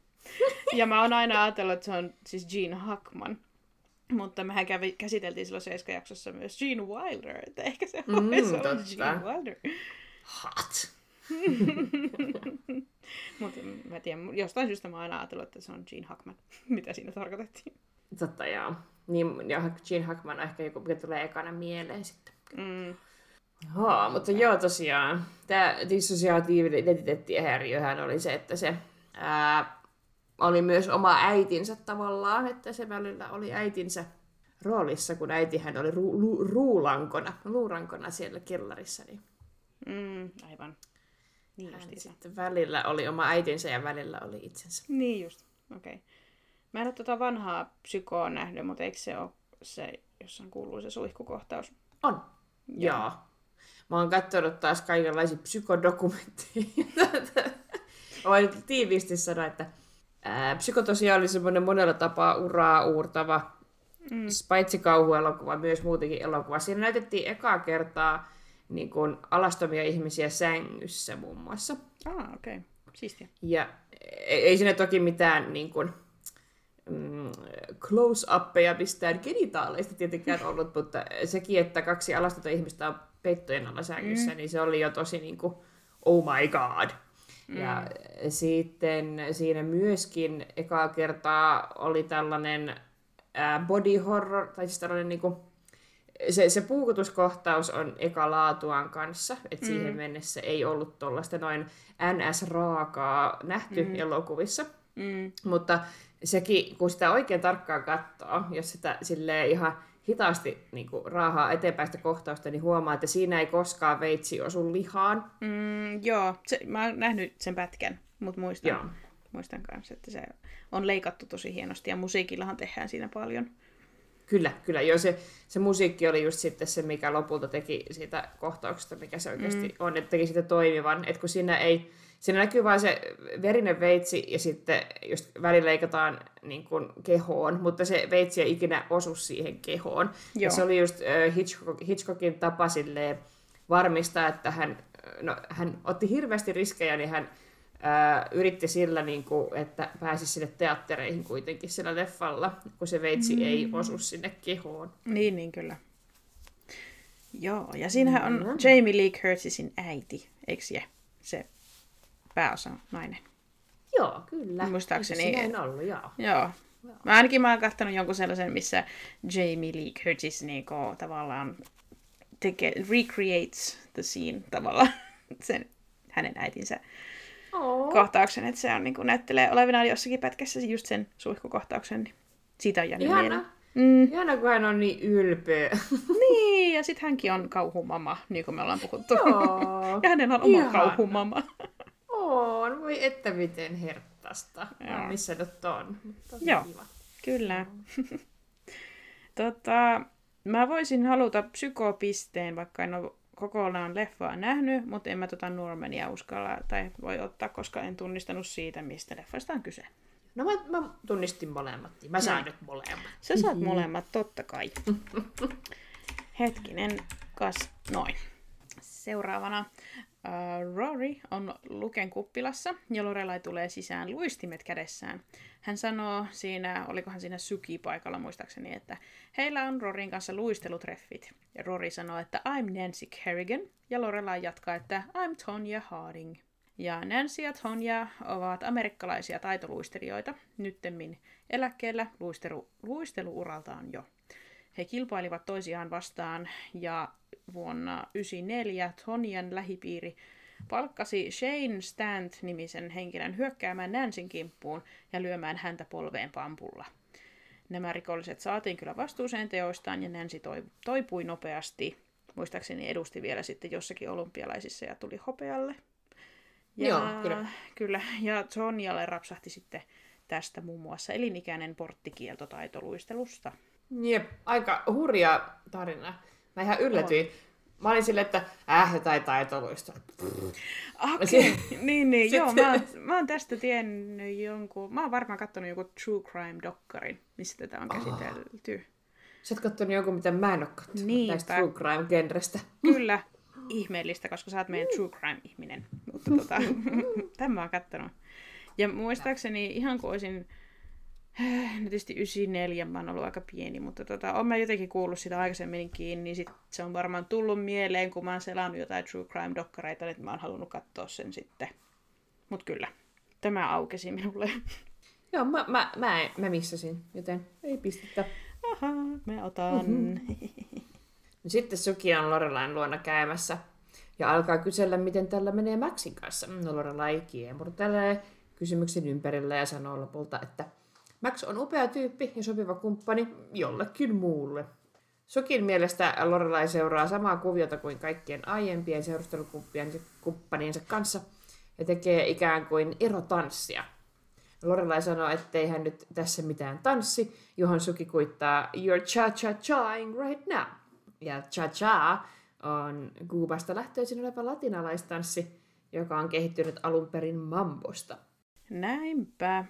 ja mä oon aina ajatellut, että se on siis Jean Hackman. Mutta mehän kävi, käsiteltiin silloin Seiska-jaksossa myös Gene Wilder, että ehkä se mm, olisi ollut Gene Wilder. Hot! Mutta mä tiedän, jostain syystä mä aina ajatellut, että se on Gene Hackman, mitä siinä tarkoitettiin. Totta joo. Niin, ja Gene Hackman on ehkä joku, mikä tulee ekana mieleen sitten. Mm. Haa, mutta joo tosiaan, tämä dissosiaatiivinen identiteettihäiriöhän oli se, että se ää, oli myös oma äitinsä tavallaan, että se välillä oli äitinsä roolissa, kun äitihän oli ru- lu- ruulankona, luurankona siellä kellarissa. Niin... Mm, aivan. Niin Hän sitten välillä oli oma äitinsä ja välillä oli itsensä. Niin just, okei. Okay. Mä en ole tuota vanhaa psykoa nähnyt, mutta eikö se ole se, jossain kuuluu se suihkukohtaus? On, joo. joo. Mä oon katsonut taas kaikenlaisia psykodokumentteja. Voin tiiviisti sanoa, että Ää, psykotosia oli semmoinen monella tapaa uraa uurtava, mm. paitsi kauhuelokuva, myös muutenkin elokuva. Siinä näytettiin ekaa kertaa niin kuin, alastomia ihmisiä sängyssä muun muassa. Ah, okei. Okay. Siistiä. Ja ei, ei siinä toki mitään niin kuin, mm, close-uppeja mistään genitaaleista tietenkään ollut, mutta sekin, että kaksi alastonta ihmistä on peittojen alla sängyssä, mm. niin se oli jo tosi niin kuin, oh my god. Ja mm. sitten siinä myöskin ekaa kertaa oli tällainen body horror, tai siis tällainen niinku, se, se puukutuskohtaus on eka laatuaan kanssa, että mm. siihen mennessä ei ollut tuollaista noin NS-raakaa nähty mm. elokuvissa. Mm. Mutta sekin, kun sitä oikein tarkkaan katsoo, jos sitä silleen ihan hitaasti niin kuin, raahaa eteenpäin sitä kohtausta, niin huomaa, että siinä ei koskaan veitsi osu lihaan. Mm, joo, se, mä oon nähnyt sen pätkän, mutta muistan, joo. muistan kanssa, että se on leikattu tosi hienosti ja musiikillahan tehdään siinä paljon. Kyllä, kyllä. Joo, se, se musiikki oli just sitten se, mikä lopulta teki siitä kohtauksesta, mikä se oikeasti mm. on, että teki sitä toimivan. Että kun siinä ei, siinä näkyy vain se verinen veitsi ja sitten just välillä leikataan niin kuin kehoon, mutta se veitsi ei ikinä osu siihen kehoon. Joo. Ja se oli just Hitchcock, Hitchcockin tapa silleen varmistaa, että hän, no, hän otti hirveästi riskejä, niin hän ää, yritti sillä, niin kuin, että pääsisi sinne teattereihin kuitenkin sillä leffalla, kun se veitsi mm. ei osu sinne kehoon. Niin, niin kyllä. Joo, ja siinähän on mm. Jamie Lee Curtisin äiti, eikö se? Se pääosa nainen. Joo, kyllä. Muistaakseni. Näin ollut, joo. Joo. Mä ainakin mä oon katsonut jonkun sellaisen, missä Jamie Lee Curtis niinku, tavallaan tekee, recreates the scene tavallaan sen hänen äitinsä Oh. kohtauksen, että se on, niin kuin, näyttelee olevina jossakin pätkässä just sen suihkukohtauksen, niin siitä on jäänyt Ihana. Mm. Ihana, kun hän on niin ylpeä. niin, ja sitten hänkin on kauhumama, niin kuin me ollaan puhuttu. Joo. ja hänellä on oma Ihana. kauhumama. On, voi että miten herttasta. Joo. Missä nyt on. Tosi Joo, kiva. kyllä. tota, mä voisin haluta psykopisteen, vaikka en ole kokonaan leffaa nähnyt, mutta en mä tota Normania uskalla tai voi ottaa, koska en tunnistanut siitä, mistä leffasta on kyse. No mä, mä tunnistin molemmat. Mä saan no. nyt molemmat. Sä saat molemmat, totta kai. Hetkinen, kas noin. Seuraavana Uh, Rory on Luken kuppilassa ja Lorelai tulee sisään luistimet kädessään. Hän sanoo siinä, olikohan siinä Suki-paikalla muistaakseni, että heillä on Rorin kanssa luistelutreffit. Ja Rory sanoo, että I'm Nancy Kerrigan ja Lorelai jatkaa, että I'm Tonya Harding. Ja Nancy ja Tonya ovat amerikkalaisia taitoluistelijoita, nyttemmin eläkkeellä luistelu, luisteluuraltaan jo. He kilpailivat toisiaan vastaan ja vuonna 1994 Tonjan lähipiiri palkkasi Shane Stant-nimisen henkilön hyökkäämään Nancyn kimppuun ja lyömään häntä polveen pampulla. Nämä rikolliset saatiin kyllä vastuuseen teoistaan ja Nancy toipui nopeasti. Muistaakseni edusti vielä sitten jossakin olympialaisissa ja tuli hopealle. Ja, Joo, kyllä. kyllä. Ja Tonjalle rapsahti sitten tästä muun muassa elinikäinen porttikielto taitoluistelusta. Jep, aika hurja tarina. Mä ihan yllätyin. Oh. Mä olin silleen, että äh, jotain taitoluista. Okei, okay. niin, niin, joo, mä, oon, mä oon tästä tiennyt jonkun, mä oon varmaan katsonut joku True Crime-dokkarin, missä tätä on käsitelty. Oh. Sä oot kattonut jonkun, mitä mä en oo kattonut Niinpä. tästä True Crime-genrestä. Kyllä, ihmeellistä, koska sä oot meidän True Crime-ihminen. Mutta tota, tämän mä oon kattonut. Ja muistaakseni ihan kuin olisin no tietysti 94 mä oon ollut aika pieni, mutta tota, on mä jotenkin kuullut sitä aikaisemminkin, niin sit se on varmaan tullut mieleen, kun mä oon selannut jotain True Crime-dokkareita, että mä oon halunnut katsoa sen sitten. Mut kyllä, tämä aukesi minulle. Joo, mä, mä, mä, mä missasin, joten ei pistettä. Aha, mä otan. Mm-hmm. Sitten Suki on Lorelain luona käymässä ja alkaa kysellä, miten tällä menee Maxin kanssa. No Lorelai kiemurtelee kysymyksen ympärillä ja sanoo lopulta, että Max on upea tyyppi ja sopiva kumppani jollekin muulle. Sokin mielestä Lorelai seuraa samaa kuviota kuin kaikkien aiempien seurustelukumppaniensa kanssa ja tekee ikään kuin erotanssia. Lorelai sanoo, ettei hän nyt tässä mitään tanssi, johon Suki kuittaa You're cha-cha-chaing right now. Ja cha-cha on Kuubasta lähtöisin oleva latinalaistanssi, joka on kehittynyt alun perin mambosta. Näinpä.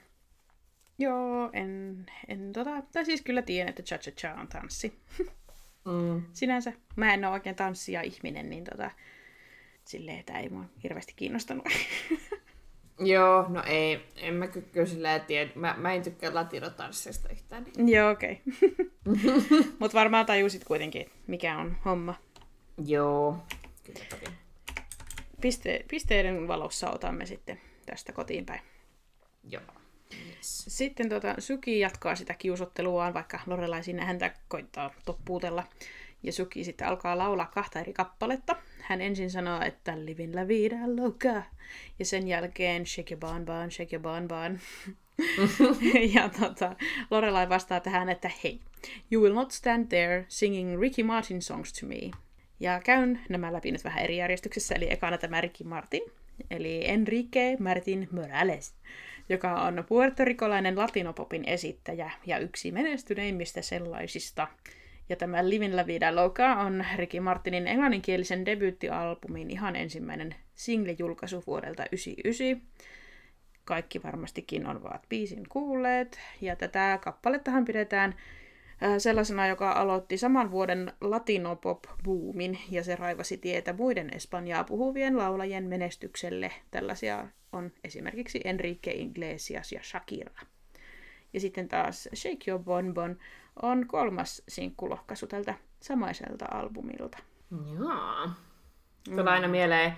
Joo, en, en tota, tai siis kyllä tiedän, että cha cha cha on tanssi. Mm. Sinänsä. Mä en ole oikein tanssia ihminen, niin tota, silleen, että ei mua hirveästi kiinnostanut. Joo, no ei, en mä kyllä silleen tiedä. Mä, mä en tykkää latinotanssista yhtään. Joo, okei. Okay. Mutta varmaan tajusit kuitenkin, mikä on homma. Joo, kyllä Piste, pisteiden valossa otamme sitten tästä kotiin päin. Joo. Yes. Sitten tota, Suki jatkaa sitä kiusotteluaan, vaikka Lorelai sinne häntä koittaa toppuutella. Ja Suki sitten alkaa laulaa kahta eri kappaletta. Hän ensin sanoo, että livin la vida loca. Ja sen jälkeen shake your bon bon, shake your bon bon. ja tota, Lorelai vastaa tähän, että hei, you will not stand there singing Ricky Martin songs to me. Ja käyn nämä läpi nyt vähän eri järjestyksessä, eli ekana tämä Ricky Martin, eli Enrique Martin Morales, joka on puertorikolainen latinopopin esittäjä ja yksi menestyneimmistä sellaisista. Ja tämä Livin la Vida Loca on Ricky Martinin englanninkielisen debyyttialbumin ihan ensimmäinen single-julkaisu vuodelta 1999 kaikki varmastikin ovat biisin kuulleet. Ja tätä kappalettahan pidetään sellaisena, joka aloitti saman vuoden latinopop-boomin, ja se raivasi tietä muiden espanjaa puhuvien laulajien menestykselle. Tällaisia on esimerkiksi Enrique Iglesias ja Shakira. Ja sitten taas Shake Your Bon Bon on kolmas sinkkulohkaisu tältä samaiselta albumilta. Joo. Tulee mm. aina mieleen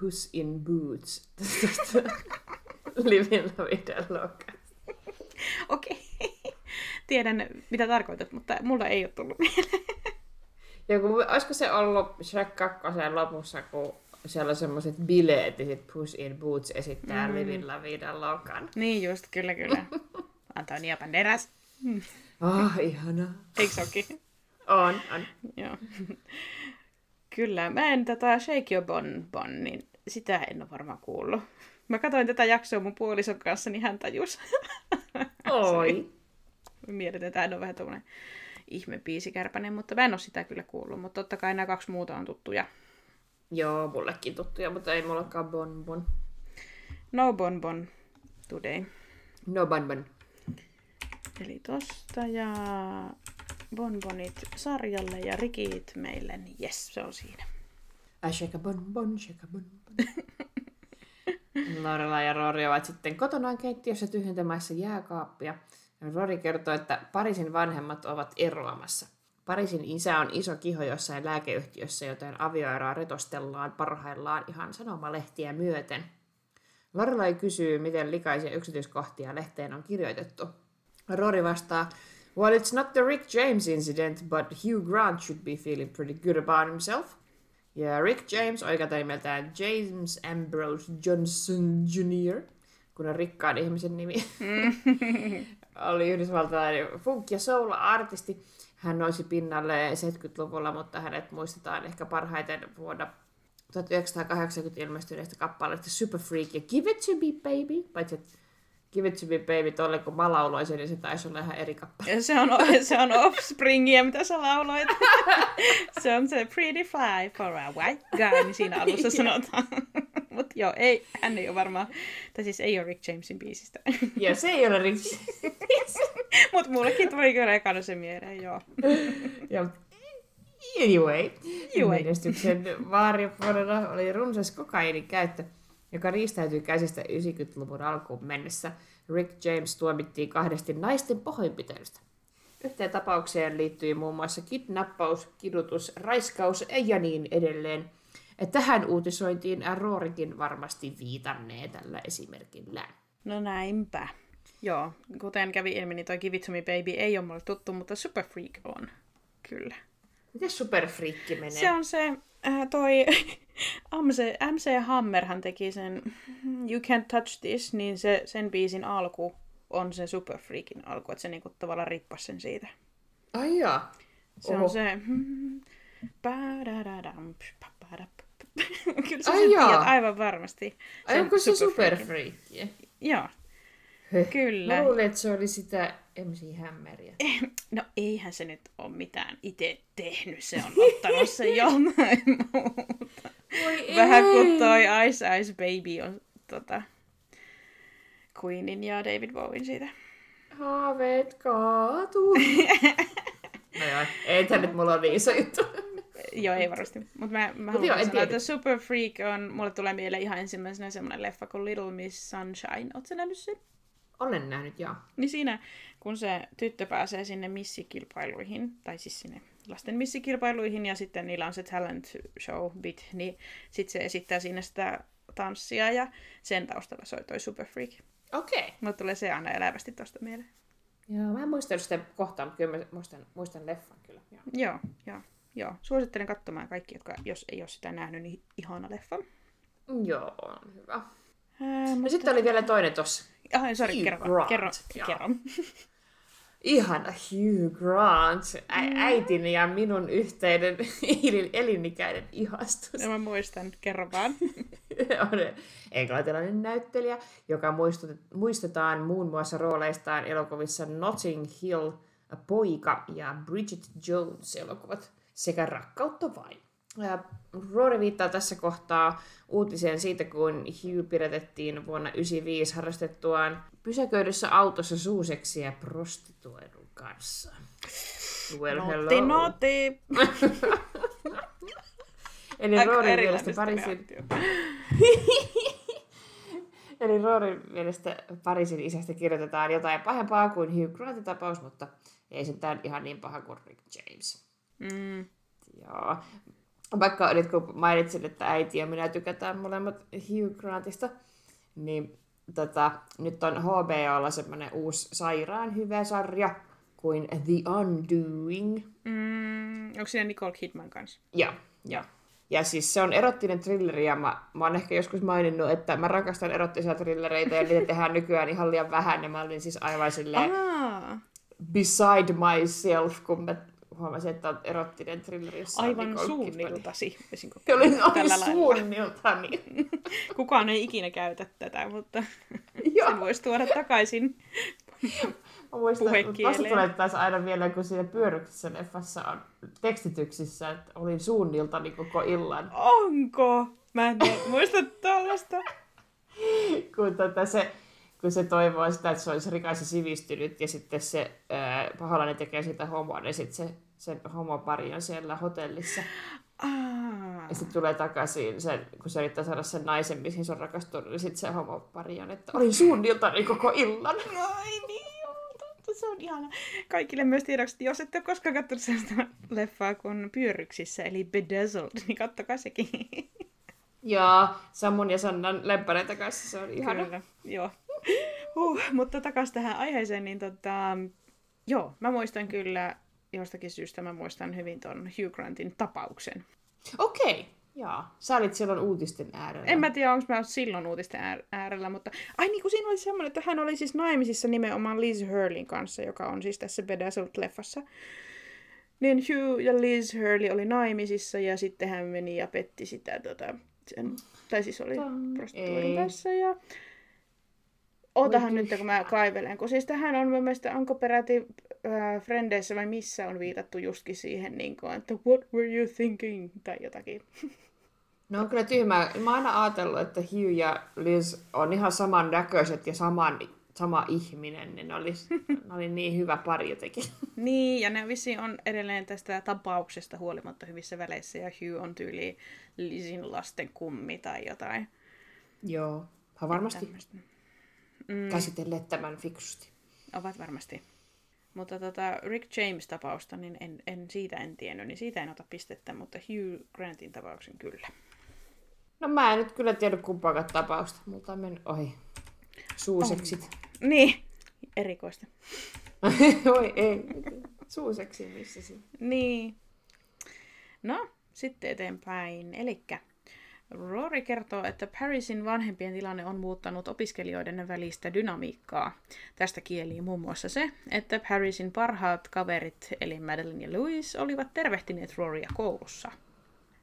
Puss in Boots. Livin la vida loca. Okei. Okay. Tiedän, mitä tarkoitat, mutta mulla ei ole tullut mieleen. Joku, olisiko se ollut Shrek 2 lopussa, kun siellä on semmoiset bileet, ja sit Puss in Boots esittää mm. Livin la vida locan. Niin just, kyllä kyllä. Antonia Banderas. Ah, oh, ihana. Eikö se onkin? On, on. Joo. Kyllä, mä en tätä Shake Your Bon Bon, niin sitä en ole varmaan kuullut. Mä katsoin tätä jaksoa mun puolison kanssa, niin hän tajus. Oi. Hän on vähän tuommoinen ihme biisikärpäinen, mutta mä en ole sitä kyllä kuullut. Mutta totta kai nämä kaksi muuta on tuttuja. Joo, mullekin tuttuja, mutta ei mullakaan bonbon. No bonbon today. No bonbon. Eli tosta ja bonbonit sarjalle ja rikit meille, niin jes, se on siinä. I shake a bonbon, shake a bonbon. Lorela ja Rory ovat sitten kotonaan keittiössä tyhjentämässä jääkaappia. Rory kertoo, että Parisin vanhemmat ovat eroamassa. Parisin isä on iso kiho jossain lääkeyhtiössä, joten avioeroa retostellaan parhaillaan ihan sanomalehtiä myöten. Lorelai kysyy, miten likaisia yksityiskohtia lehteen on kirjoitettu. Rory vastaa, Well, it's not the Rick James incident, but Hugh Grant should be feeling pretty good about himself. Ja Rick James, oikealta nimeltään James Ambrose Johnson Jr., kun on rikkaan ihmisen nimi, oli yhdysvaltalainen funk- ja soul-artisti. Hän nousi pinnalle 70-luvulla, mutta hänet muistetaan ehkä parhaiten vuonna 1980 ilmestyneestä kappaleesta Super Freak ja Give It To Me Baby, paitsi että Give It To Me Baby tolle, kun mä lauloin sen, niin se taisi olla ihan eri kappale. Ja se on, se on Offspringia, mitä sä lauloit. se on se Pretty Fly for a White Guy, niin siinä alussa sanotaan. Mutta joo, ei, hän ei ole varmaan, tai siis ei ole Rick Jamesin biisistä. joo, se ei ole Rick Mutta mullekin tuli kyllä ekana se mieleen, joo. ja Anyway, anyway. menestyksen vaaripuolella oli runsas kokainin käyttö joka riistäytyi käsistä 90-luvun alkuun mennessä. Rick James tuomittiin kahdesti naisten pahoinpitelystä. Yhteen tapaukseen liittyi muun muassa kidnappaus, kidutus, raiskaus ja niin edelleen. Tähän uutisointiin Roorikin varmasti viitannee tällä esimerkillä. No näinpä. Joo, kuten kävi ilmi, niin toi Give It To Me Baby ei ole mulle tuttu, mutta Super Freak on. Kyllä. Miten Super Freak menee? Se on se, äh, toi MC, MC Hammerhan teki sen You Can't Touch This, niin se, sen biisin alku on se Super Freakin alku, että se niinku tavallaan rippas sen siitä. Ai joo. Se Oho. on se... Kyllä sä Ai sen tiedät aivan varmasti. Ai onko se Super Freak? Joo. Kyllä. Mä luulen, että se oli sitä MC Hammeria. Eh, no eihän se nyt ole mitään itse tehnyt, se on ottanut se jollain muuta. Voi Vähän kuin toi Ice Ice Baby on tota, Queenin ja David Bowen siitä. Haaveet kaatu. no joo, ei tämä nyt mulla ole niin iso juttu. joo, ei varmasti. Mutta mä, mä Mut haluan sanoa, että Super Freak on, mulle tulee mieleen ihan ensimmäisenä semmoinen leffa kuin Little Miss Sunshine. Oletko nähnyt sen? Olen nähnyt, joo. Niin siinä, kun se tyttö pääsee sinne missikilpailuihin, tai siis sinne lasten missikilpailuihin, ja sitten niillä on se talent show bit, niin sitten se esittää siinä sitä tanssia, ja sen taustalla soi toi Super Freak. Okei. Okay. Mutta tulee se aina elävästi tuosta mieleen. Joo, mä en muistanut sitä kohtaa, mutta kyllä mä muistan, muistan leffan kyllä. Joo, joo. joo. joo. Suosittelen katsomaan kaikki, jotka jos ei ole sitä nähnyt, niin ihana leffa. Joo, on hyvä. Ää, no sitten oli vielä toinen tossa. Ah, sorry, kerro, kerro, kerro. Ihana Hugh Grant, Ä- mm. äitin ja minun yhteinen elinikäinen ihastus. Ja mä muistan, kerro vaan. on englantilainen näyttelijä, joka muistetaan muun muassa rooleistaan elokuvissa Notting Hill, Poika ja Bridget Jones elokuvat sekä Rakkautta vain. Rory viittaa tässä kohtaa uutiseen siitä, kun Hugh pidätettiin vuonna 1995 harrastettuaan pysäköidyssä autossa suuseksiä prostituoidun kanssa. Well, hello. Noti, Eli Rory mielestä Pariisin... Eli Rory mielestä Pariisin isästä kirjoitetaan jotain pahempaa kuin Hugh Grantin tapaus, mutta ei se ihan niin paha kuin Rick James. Mm. Joo. Vaikka nyt kun mainitsin, että äiti ja minä tykätään molemmat Hugh Grantista, niin tota, nyt on HBOlla semmoinen uusi sairaan hyvä sarja kuin The Undoing. Mm, onko siinä Nicole Kidman kanssa? Joo, joo. Ja siis se on erottinen trilleri, ja mä, mä oon ehkä joskus maininnut, että mä rakastan erottisia trillereitä, ja niitä tehdään nykyään ihan liian vähän, ja mä olin siis aivan silleen beside myself, kun mä huomasin, että on erottinen trilleri, jossa Aivan suunniltasi. Olin, olin suunniltani. Kukaan ei ikinä käytä tätä, mutta sen voisi tuoda takaisin Mä muistan, tulee taas aina vielä, kun siinä pyöryksessä leffassa on tekstityksissä, että olin suunniltani koko illan. Onko? Mä en muista tällaista. kun, tota se, kun se toivoo sitä, että se olisi rikas ja sivistynyt, ja sitten se ää, paholainen tekee sitä homoa, niin sitten se, se homopari on siellä hotellissa. Ah. Ja sitten tulee takaisin, sen, kun se yrittää saada sen naisen, mihin se on rakastunut, niin sitten se homopari on, että olin suunniltani koko illan. Ai niin se on ihana. Kaikille myös tiedoksi, jos ette ole koskaan katsonut sellaista leffaa kuin Pyörryksissä, eli Bedazzled, niin kattokaa sekin. Joo, Samun ja Sannan lemppareita kanssa, se on ihana. Kyllä, joo. Huh, mutta takaisin tähän aiheeseen, niin tota, joo, mä muistan kyllä, jostakin syystä mä muistan hyvin ton Hugh Grantin tapauksen. Okei, okay. Joo. Sä olit silloin uutisten äärellä. En mä tiedä, onko mä silloin uutisten äärellä, mutta... Ai niin kuin siinä oli semmoinen, että hän oli siis naimisissa nimenomaan Liz Hurleyn kanssa, joka on siis tässä Bedazzled-leffassa. Niin Hugh ja Liz Hurley oli naimisissa ja sitten hän meni ja petti sitä tota, sen, tai siis oli prostituoidun kanssa ja Ootahan nyt, kun mä kaivelen. Kun siis tähän on mun mielestä, onko peräti äh, Frendeissä vai missä on viitattu justkin siihen, niin kuin, että what were you thinking, tai jotakin. No on kyllä tyhmää. Mä oon aina ajatellut, että Hugh ja Liz on ihan saman näköiset ja saman, sama ihminen, niin ne oli, ne oli niin hyvä pari jotenkin. Niin, ja ne vissi on edelleen tästä tapauksesta huolimatta hyvissä väleissä, ja Hugh on tyyli Lizin lasten kummi tai jotain. Joo, varmasti mm. käsitelleet tämän fiksusti. Ovat varmasti. Mutta tota, Rick James-tapausta, niin en, en, siitä en tiennyt, niin siitä en ota pistettä, mutta Hugh Grantin tapauksen kyllä. No mä en nyt kyllä tiedä kumpaakaan tapausta, mutta on mennyt ohi. Suuseksit. Oh. Niin, erikoista. Oi ei, suuseksi missä. Niin. No, sitten eteenpäin. Elikkä Rory kertoo, että Parisin vanhempien tilanne on muuttanut opiskelijoiden välistä dynamiikkaa. Tästä kieli muun muassa se, että Parisin parhaat kaverit, eli Madeline ja Louis, olivat tervehtineet Rorya koulussa.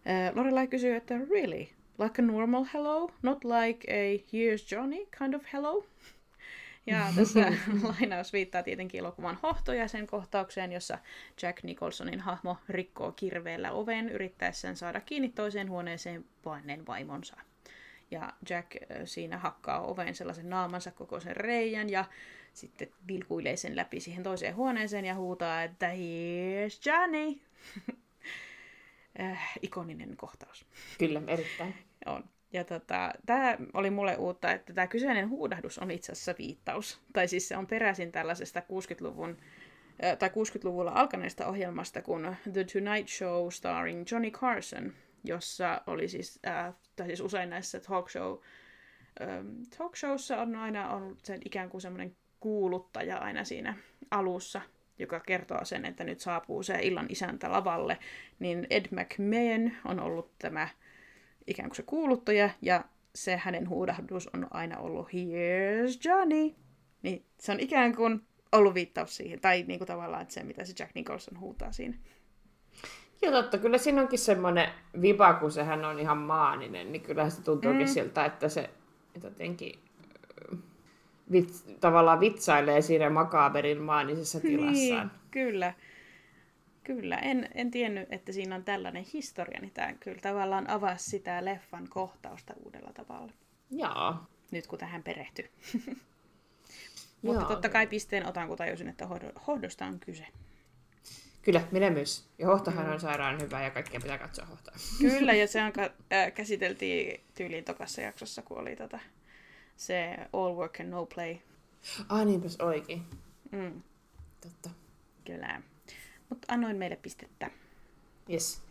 Äh, Lorelai kysyy, että really? Like a normal hello? Not like a here's Johnny kind of hello? Ja tässä lainaus viittaa tietenkin elokuvan hohto ja sen kohtaukseen, jossa Jack Nicholsonin hahmo rikkoo kirveellä oven yrittäessään saada kiinni toiseen huoneeseen paineen vaimonsa. Ja Jack siinä hakkaa oveen sellaisen naamansa kokoisen reijän ja sitten vilkuilee sen läpi siihen toiseen huoneeseen ja huutaa, että here's Johnny! äh, ikoninen kohtaus. Kyllä, erittäin. On. Ja tota, tämä oli mulle uutta, että tämä kyseinen huudahdus on itse asiassa viittaus. Tai siis se on peräisin tällaisesta 60-luvun tai 60-luvulla alkaneesta ohjelmasta kuin The Tonight Show starring Johnny Carson, jossa oli siis, äh, tai siis usein näissä talk show talk showssa on aina ollut sen ikään kuin semmoinen kuuluttaja aina siinä alussa, joka kertoo sen, että nyt saapuu se illan isäntä lavalle, niin Ed McMahon on ollut tämä ikään kuin se kuuluttaja, ja se hänen huudahdus on aina ollut Here's Johnny. Niin se on ikään kuin ollut viittaus siihen, tai niin kuin tavallaan että se, mitä se Jack Nicholson huutaa siinä. Joo, totta. Kyllä siinä onkin semmoinen vipa, kun sehän on ihan maaninen, niin kyllä se tuntuukin mm. siltä, että se jotenkin vits, tavallaan vitsailee siinä makaaberin maanisessa niin, tilassaan. Niin, kyllä. Kyllä, en, en tiennyt, että siinä on tällainen historia, niin tämä kyllä tavallaan avasi sitä leffan kohtausta uudella tavalla. Joo. Nyt kun tähän perehtyy. Mutta Joo, totta kai pisteen otan, kun tajusin, että hohdosta on kyse. Kyllä, minä myös. Ja hohtohan mm. on sairaan hyvä ja kaikkea pitää katsoa hohtoa. Kyllä, ja se on, äh, käsiteltiin tyyliin tokassa jaksossa, kun oli tota, se All Work and No Play. Ah, niinpäs oikein. Mm. Totta. Kyllä. Mutta annoin meille pistettä. Yes.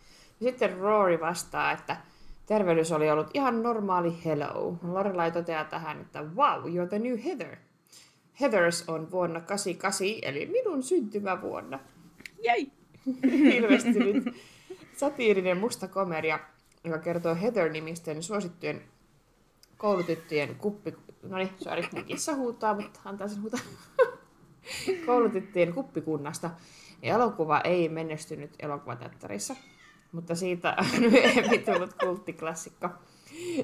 Sitten Rory vastaa, että tervehdys oli ollut ihan normaali hello. Lorelai toteaa tähän, että wow, you're the new Heather. Heathers on vuonna 88, eli minun syntymävuonna. Jäi! Ilmestynyt satiirinen musta komedia, joka kertoo Heather-nimisten suosittujen koulutyttöjen kuppi... No niin, sorry, kissa huutaa, mutta antaa sen huutaa. koulutyttöjen kuppikunnasta. Elokuva ei menestynyt elokuvateatterissa, mutta siitä on myöhemmin tullut kulttiklassikko.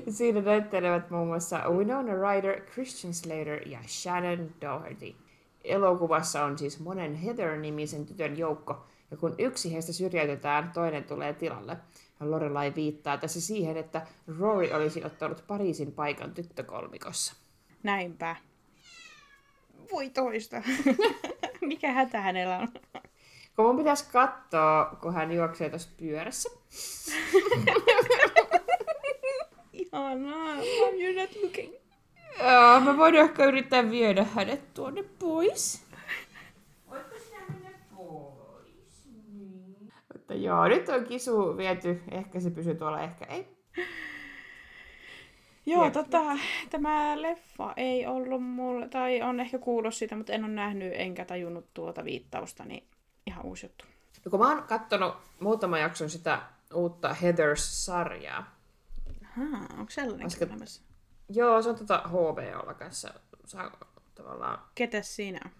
Siinä näyttelevät muun muassa Winona Ryder, Christian Slater ja Shannon Doherty. Elokuvassa on siis monen Heather-nimisen tytön joukko, ja kun yksi heistä syrjäytetään, toinen tulee tilalle. Lorelai viittaa tässä siihen, että Rory olisi ottanut Pariisin paikan tyttökolmikossa. Näinpä. Voi toista. Mikä hätä hänellä on? Kun mun pitäisi katsoa, kun hän juoksee tuossa pyörässä. Ihanaa. You're not looking. Joo, mä voin ehkä yrittää viedä hänet tuonne pois. Voitko sinä mennä pois? Niin. Mutta joo, nyt on kisu viety. Ehkä se pysyy tuolla, ehkä ei. Joo, Jep. tota, tämä leffa ei ollut mulle, tai on ehkä kuullut sitä, mutta en ole nähnyt enkä tajunnut tuota viittausta, niin ihan uusi juttu. Ja kun mä oon kattonut muutama jakson sitä uutta Heathers-sarjaa. Haa, onko sellainen Äsken... olemassa? Joo, se on tota HBOlla kanssa. Saa tavallaan... Ketäs siinä on?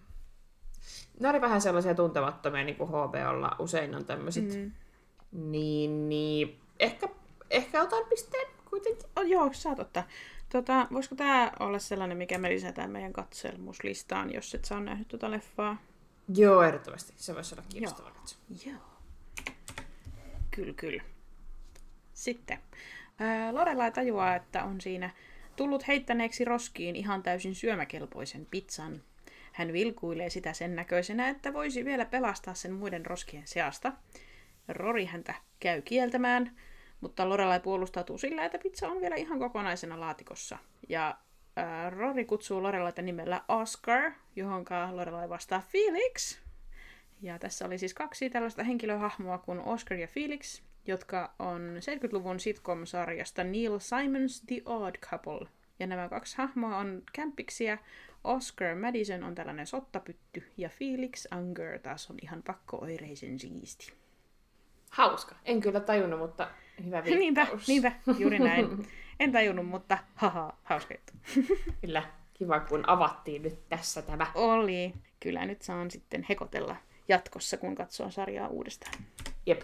Ne oli vähän sellaisia tuntemattomia, niin kuin HBOlla usein on tämmöiset. Mm. Niin, niin ehkä, ehkä otan pisteen kuitenkin. Oh, joo, saat ottaa. Tota, voisiko tämä olla sellainen, mikä me lisätään meidän katselmuslistaan, jos et saa nähnyt tuota leffaa? Joo, ehdottomasti. Se voisi olla kiinnostavaa katsoa. Joo. Kyllä, kyllä. Sitten. Ää, Lorelai tajuaa, että on siinä tullut heittäneeksi roskiin ihan täysin syömäkelpoisen pizzan. Hän vilkuilee sitä sen näköisenä, että voisi vielä pelastaa sen muiden roskien seasta. Rori häntä käy kieltämään, mutta Lorelai puolustautuu sillä, että pizza on vielä ihan kokonaisena laatikossa. Ja äh, Rory kutsuu Lorelaita nimellä Oscar, johon Lorelai vastaa Felix. Ja tässä oli siis kaksi tällaista henkilöhahmoa kuin Oscar ja Felix, jotka on 70-luvun sitcom-sarjasta Neil Simons The Odd Couple. Ja nämä kaksi hahmoa on kämpiksiä. Oscar Madison on tällainen sottapytty ja Felix Unger taas on ihan pakko-oireisen siisti. Hauska. En kyllä tajunnut, mutta hyvä viittaus. niinpä, niinpä, juuri näin. En tajunnut, mutta haha, hauska juttu. Kyllä, kiva kun avattiin nyt tässä tämä. Oli. Kyllä nyt saan sitten hekotella jatkossa, kun katsoo sarjaa uudestaan. Jep,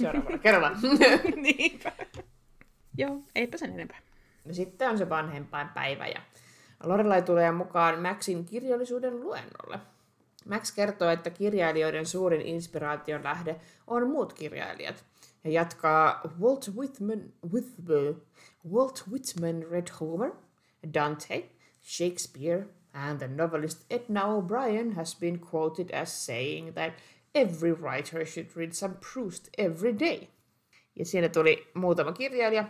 seuraavana kerralla. Niinpä. Joo, eipä sen enempää. No sitten on se vanhempain päivä ja Lorelai tulee mukaan Maxin kirjallisuuden luennolle. Max kertoo, että kirjailijoiden suurin inspiraation lähde on muut kirjailijat – ja jatkaa Walt Whitman, Whitman, Walt Whitman read Homer, Dante, Shakespeare, and the novelist Edna O'Brien has been quoted as saying that every writer should read some Proust every day. Ja siinä tuli muutama kirjailija.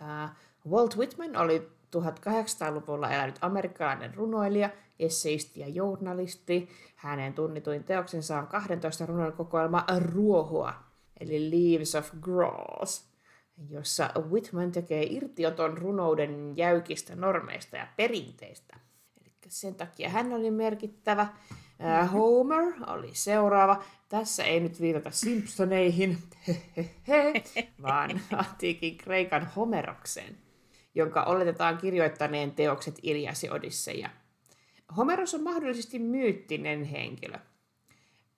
Uh, Walt Whitman oli 1800-luvulla elänyt amerikkalainen runoilija, esseisti ja journalisti. Hänen tunnituin teoksensa on 12 runon kokoelma Ruohoa, eli Leaves of Grass. jossa Whitman tekee irtioton runouden jäykistä normeista ja perinteistä. Eli sen takia hän oli merkittävä. Homer oli seuraava. Tässä ei nyt viitata Simpsoneihin, vaan antiikin Kreikan Homerokseen, jonka oletetaan kirjoittaneen teokset Ilias ja Odisseja. Homeros on mahdollisesti myyttinen henkilö,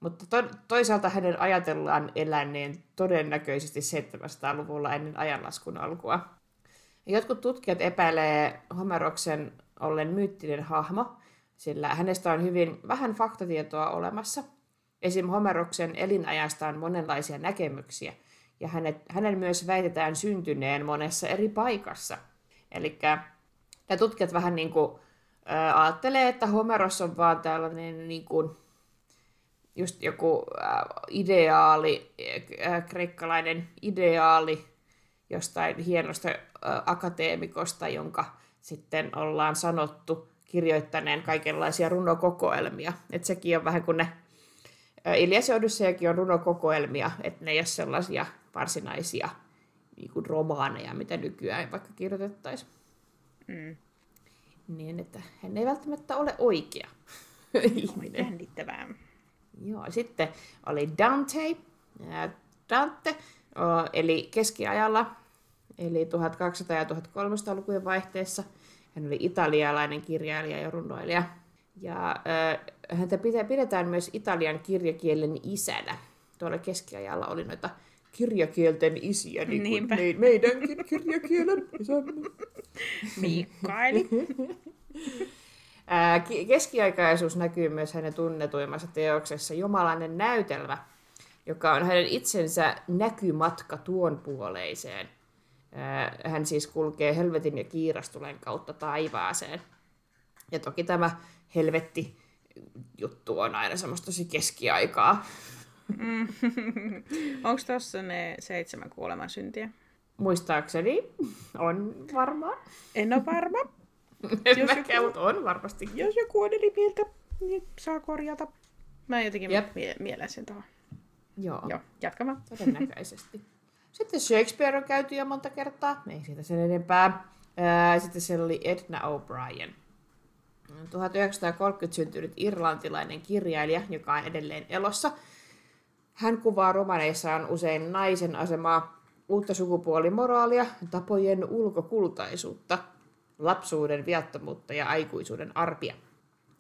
mutta to- toisaalta hänen ajatellaan eläneen todennäköisesti 700-luvulla ennen ajanlaskun alkua. Jotkut tutkijat epäilee Homeroksen ollen myyttinen hahmo, sillä hänestä on hyvin vähän faktatietoa olemassa. Esim. Homeroksen elinajasta on monenlaisia näkemyksiä, ja hänet, hänen myös väitetään syntyneen monessa eri paikassa. Eli tutkijat vähän niin kuin, ää, ajattelee, että Homeros on vaan tällainen niin kuin, just joku ää, ideaali, ää, kreikkalainen ideaali jostain hienosta ää, akateemikosta, jonka sitten ollaan sanottu kirjoittaneen kaikenlaisia runokokoelmia. Et sekin on vähän kuin ne Ilias ja Odysseakin on runokokoelmia, että ne ei ole sellaisia varsinaisia niin kuin romaaneja, mitä nykyään vaikka kirjoitettaisiin. Mm. Niin, että hän ei välttämättä ole oikea ihminen. Jännittävää. Joo, sitten oli Dante. Dante, eli keskiajalla, eli 1200- ja 1300-lukujen vaihteessa. Hän oli italialainen kirjailija ja runoilija. Ja äh, häntä pidetään myös italian kirjakielen isänä. Tuolla keskiajalla oli noita kirjakielten isiä, niin kuin me, meidänkin kirjakielen isämme. Mikaeli. Keskiaikaisuus näkyy myös hänen tunnetuimmassa teoksessa Jumalainen näytelmä, joka on hänen itsensä näkymatka tuon puoleiseen. Hän siis kulkee helvetin ja kiirastulen kautta taivaaseen. Ja toki tämä helvetti juttu on aina semmoista tosi keskiaikaa. Mm. Onko tuossa ne seitsemän kuoleman syntiä? Muistaakseni on varmaan. En ole varma. En jos mäkään, joku, on varmasti. Jos joku on eri mieltä, niin saa korjata. Mä jotenkin Jep. mie- mielen sen tuohon. Joo. Joo, jatkamaan. Todennäköisesti. Sitten Shakespeare on käyty jo monta kertaa, ei siitä sen enempää. Sitten siellä oli Edna O'Brien. 1930 syntynyt irlantilainen kirjailija, joka on edelleen elossa. Hän kuvaa romaneissaan usein naisen asemaa, uutta sukupuolimoraalia, tapojen ulkokultaisuutta, lapsuuden viattomuutta ja aikuisuuden arpia.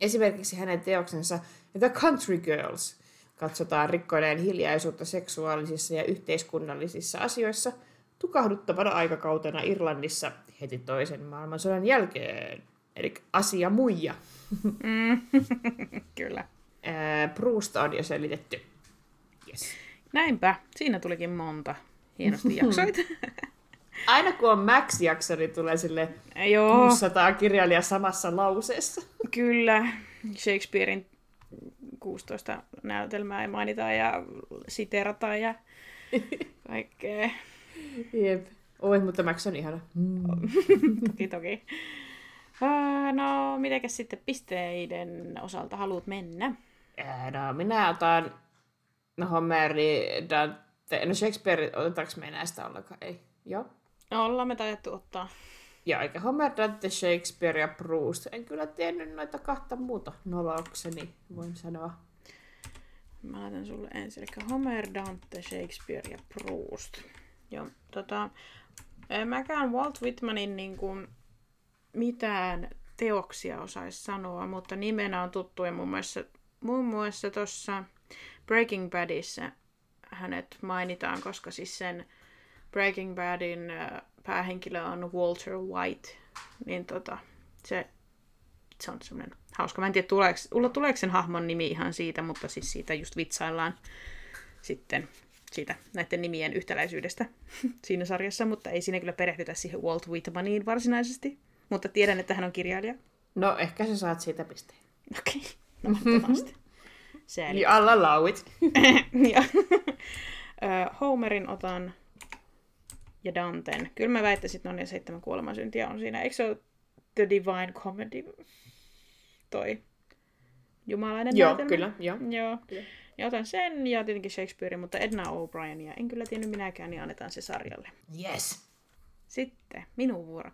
Esimerkiksi hänen teoksensa The Country Girls katsotaan rikkoineen hiljaisuutta seksuaalisissa ja yhteiskunnallisissa asioissa tukahduttavana aikakautena Irlannissa heti toisen maailmansodan jälkeen. Eli asia muija. Mm, kyllä. Proust on jo selitetty. Yes. Näinpä, siinä tulikin monta hienosti jaksoita. Aina kun on Max-jakso, niin tulee sille Joo. 600 kirjailijaa samassa lauseessa. Kyllä, Shakespearein 16 näytelmää mainitaan ja siterataan ja kaikkea. Jep. Oi, mutta Max on ihana. Mm. toki, toki. No, mitenkäs sitten pisteiden osalta haluat mennä? No, minä otan Homeri, Dante, no Shakespeare, otetaanko me näistä ollenkaan? Ei. Joo. Ollaan me taidettu ottaa. Ja eikä Homer, Dante, Shakespeare ja Proust. En kyllä tiennyt noita kahta muuta nolokseni, voin sanoa. Mä laitan sulle ensin. Eli Homer, Dante, Shakespeare ja Proust. Joo, tota, en mäkään Walt Whitmanin niin kuin, mitään teoksia osaisi sanoa, mutta nimenä on tuttu ja muun muassa, muun muassa tuossa Breaking Badissa hänet mainitaan, koska siis sen Breaking Badin päähenkilö on Walter White, niin tota, se, se on semmoinen hauska. Mä en tiedä, tuleeko, tuleeko sen hahmon nimi ihan siitä, mutta siis siitä just vitsaillaan sitten siitä näiden nimien yhtäläisyydestä siinä sarjassa, mutta ei siinä kyllä perehdytä siihen Walt Whitmaniin varsinaisesti. Mutta tiedän, että hän on kirjailija. No, ehkä sä saat siitä pisteen. Okei, okay. no mahtavasti. You all allow it. Homerin otan ja Danten. Kyllä mä väittäisin, että ne seitsemän kuolemansyntiä on siinä. Eikö se ole The Divine Comedy? Toi jumalainen Joo, näytelmä? kyllä. Joo. joo. Kyllä. Ja otan sen ja tietenkin Shakespeare, mutta Edna O'Brienia en kyllä tiennyt minäkään, niin annetaan se sarjalle. Yes. Sitten minun vuoro.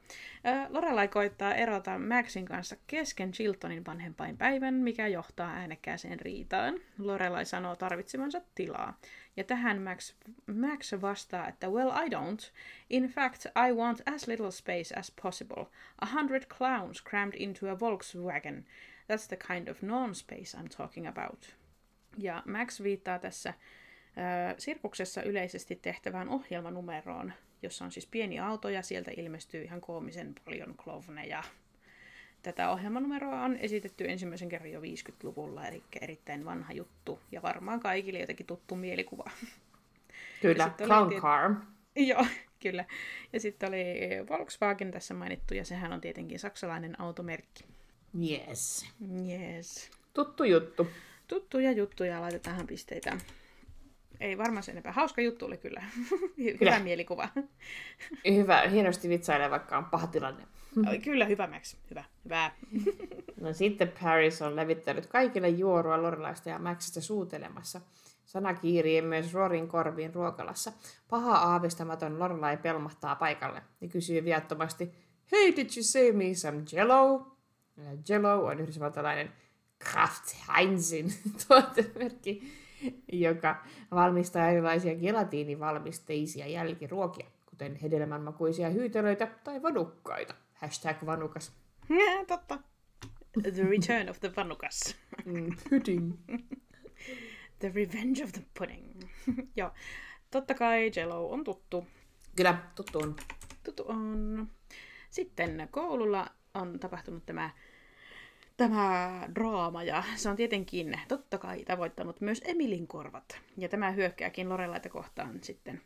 Lorelai koittaa erota Maxin kanssa kesken Chiltonin vanhempainpäivän, mikä johtaa äänekkääseen riitaan. Lorelai sanoo tarvitsemansa tilaa. Ja tähän Max, Max vastaa, että well I don't. In fact, I want as little space as possible. A hundred clowns crammed into a Volkswagen. That's the kind of non-space I'm talking about. Ja Max viittaa tässä äh, sirkuksessa yleisesti tehtävään ohjelmanumeroon, jossa on siis pieni auto ja sieltä ilmestyy ihan koomisen paljon klovneja. Tätä ohjelmanumeroa on esitetty ensimmäisen kerran jo 50-luvulla, eli erittäin vanha juttu ja varmaan kaikille jotenkin tuttu mielikuva. Kyllä, Clown tiet... Car. Joo, kyllä. Ja sitten oli Volkswagen tässä mainittu, ja sehän on tietenkin saksalainen automerkki. Yes. Yes. Tuttu juttu. Tuttuja juttuja, laitetaan pisteitä. Ei varmaan sen enempää. Hauska juttu oli kyllä. hyvä kyllä. mielikuva. hyvä, hienosti vitsailee, vaikka on paha tilanne. kyllä, hyvä Max. Hyvä, hyvä. no sitten Paris on levittänyt kaikille juorua Lorelaista ja Maxista suutelemassa. Sana kiirii myös Rorin korviin ruokalassa. Paha aavistamaton Lorelai pelmahtaa paikalle ja kysyy viattomasti, Hey, did you say me some jello? Jello on yhdysvaltalainen Kraft Heinzin tuotemerkki joka valmistaa erilaisia gelatiinivalmisteisia jälkiruokia, kuten hedelmänmakuisia hyytelöitä tai vanukkaita. Hashtag vanukas. Totta. The return of the vanukas. Mm, pudding. the revenge of the pudding. Joo. Totta kai Jello on tuttu. Kyllä, tuttu on. Tuttu on. Sitten koululla on tapahtunut tämä tämä draama ja se on tietenkin totta kai tavoittanut myös Emilin korvat. Ja tämä hyökkääkin Lorelaita kohtaan sitten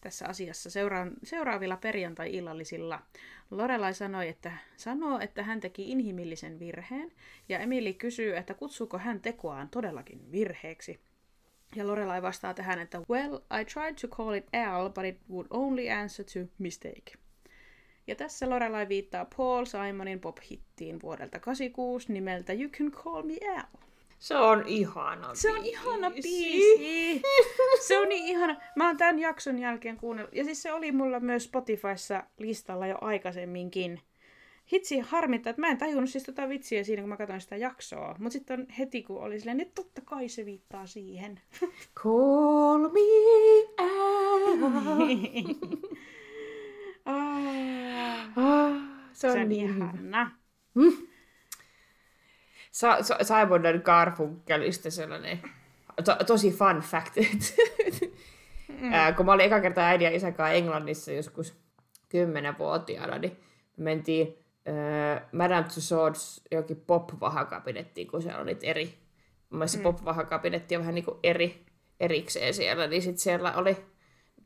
tässä asiassa seura- seuraavilla perjantai-illallisilla. Lorelai sanoi, että sanoo, että hän teki inhimillisen virheen, ja Emili kysyy, että kutsuuko hän tekoaan todellakin virheeksi. Ja Lorelai vastaa tähän, että Well, I tried to call it L, but it would only answer to mistake. Ja tässä Lorelai viittaa Paul Simonin pop-hittiin vuodelta 86 nimeltä You Can Call Me Al. Se on ihana Se on ihana biisi. Se on niin ihana. Mä oon tämän jakson jälkeen kuunnellut. Ja siis se oli mulla myös Spotifyssa listalla jo aikaisemminkin. Hitsi harmittaa, että mä en tajunnut siis tota vitsiä siinä, kun mä katsoin sitä jaksoa. Mutta sitten heti, kun oli silleen, niin totta kai se viittaa siihen. Call me out. Ah, se on, se niin ihana. Mm. Sa- Sa- Simon Garfunkelista sellainen to- tosi fun fact. mm. Ää, kun mä olin eka kertaa äidin ja isän kanssa Englannissa joskus kymmenenvuotiaana, niin me mentiin äh, Madame Tussauds jokin pop-vahakabinettiin, kun siellä oli eri. Mun mielestä mm. pop-vahakabinetti on vähän niin kuin eri, erikseen siellä, niin sitten siellä oli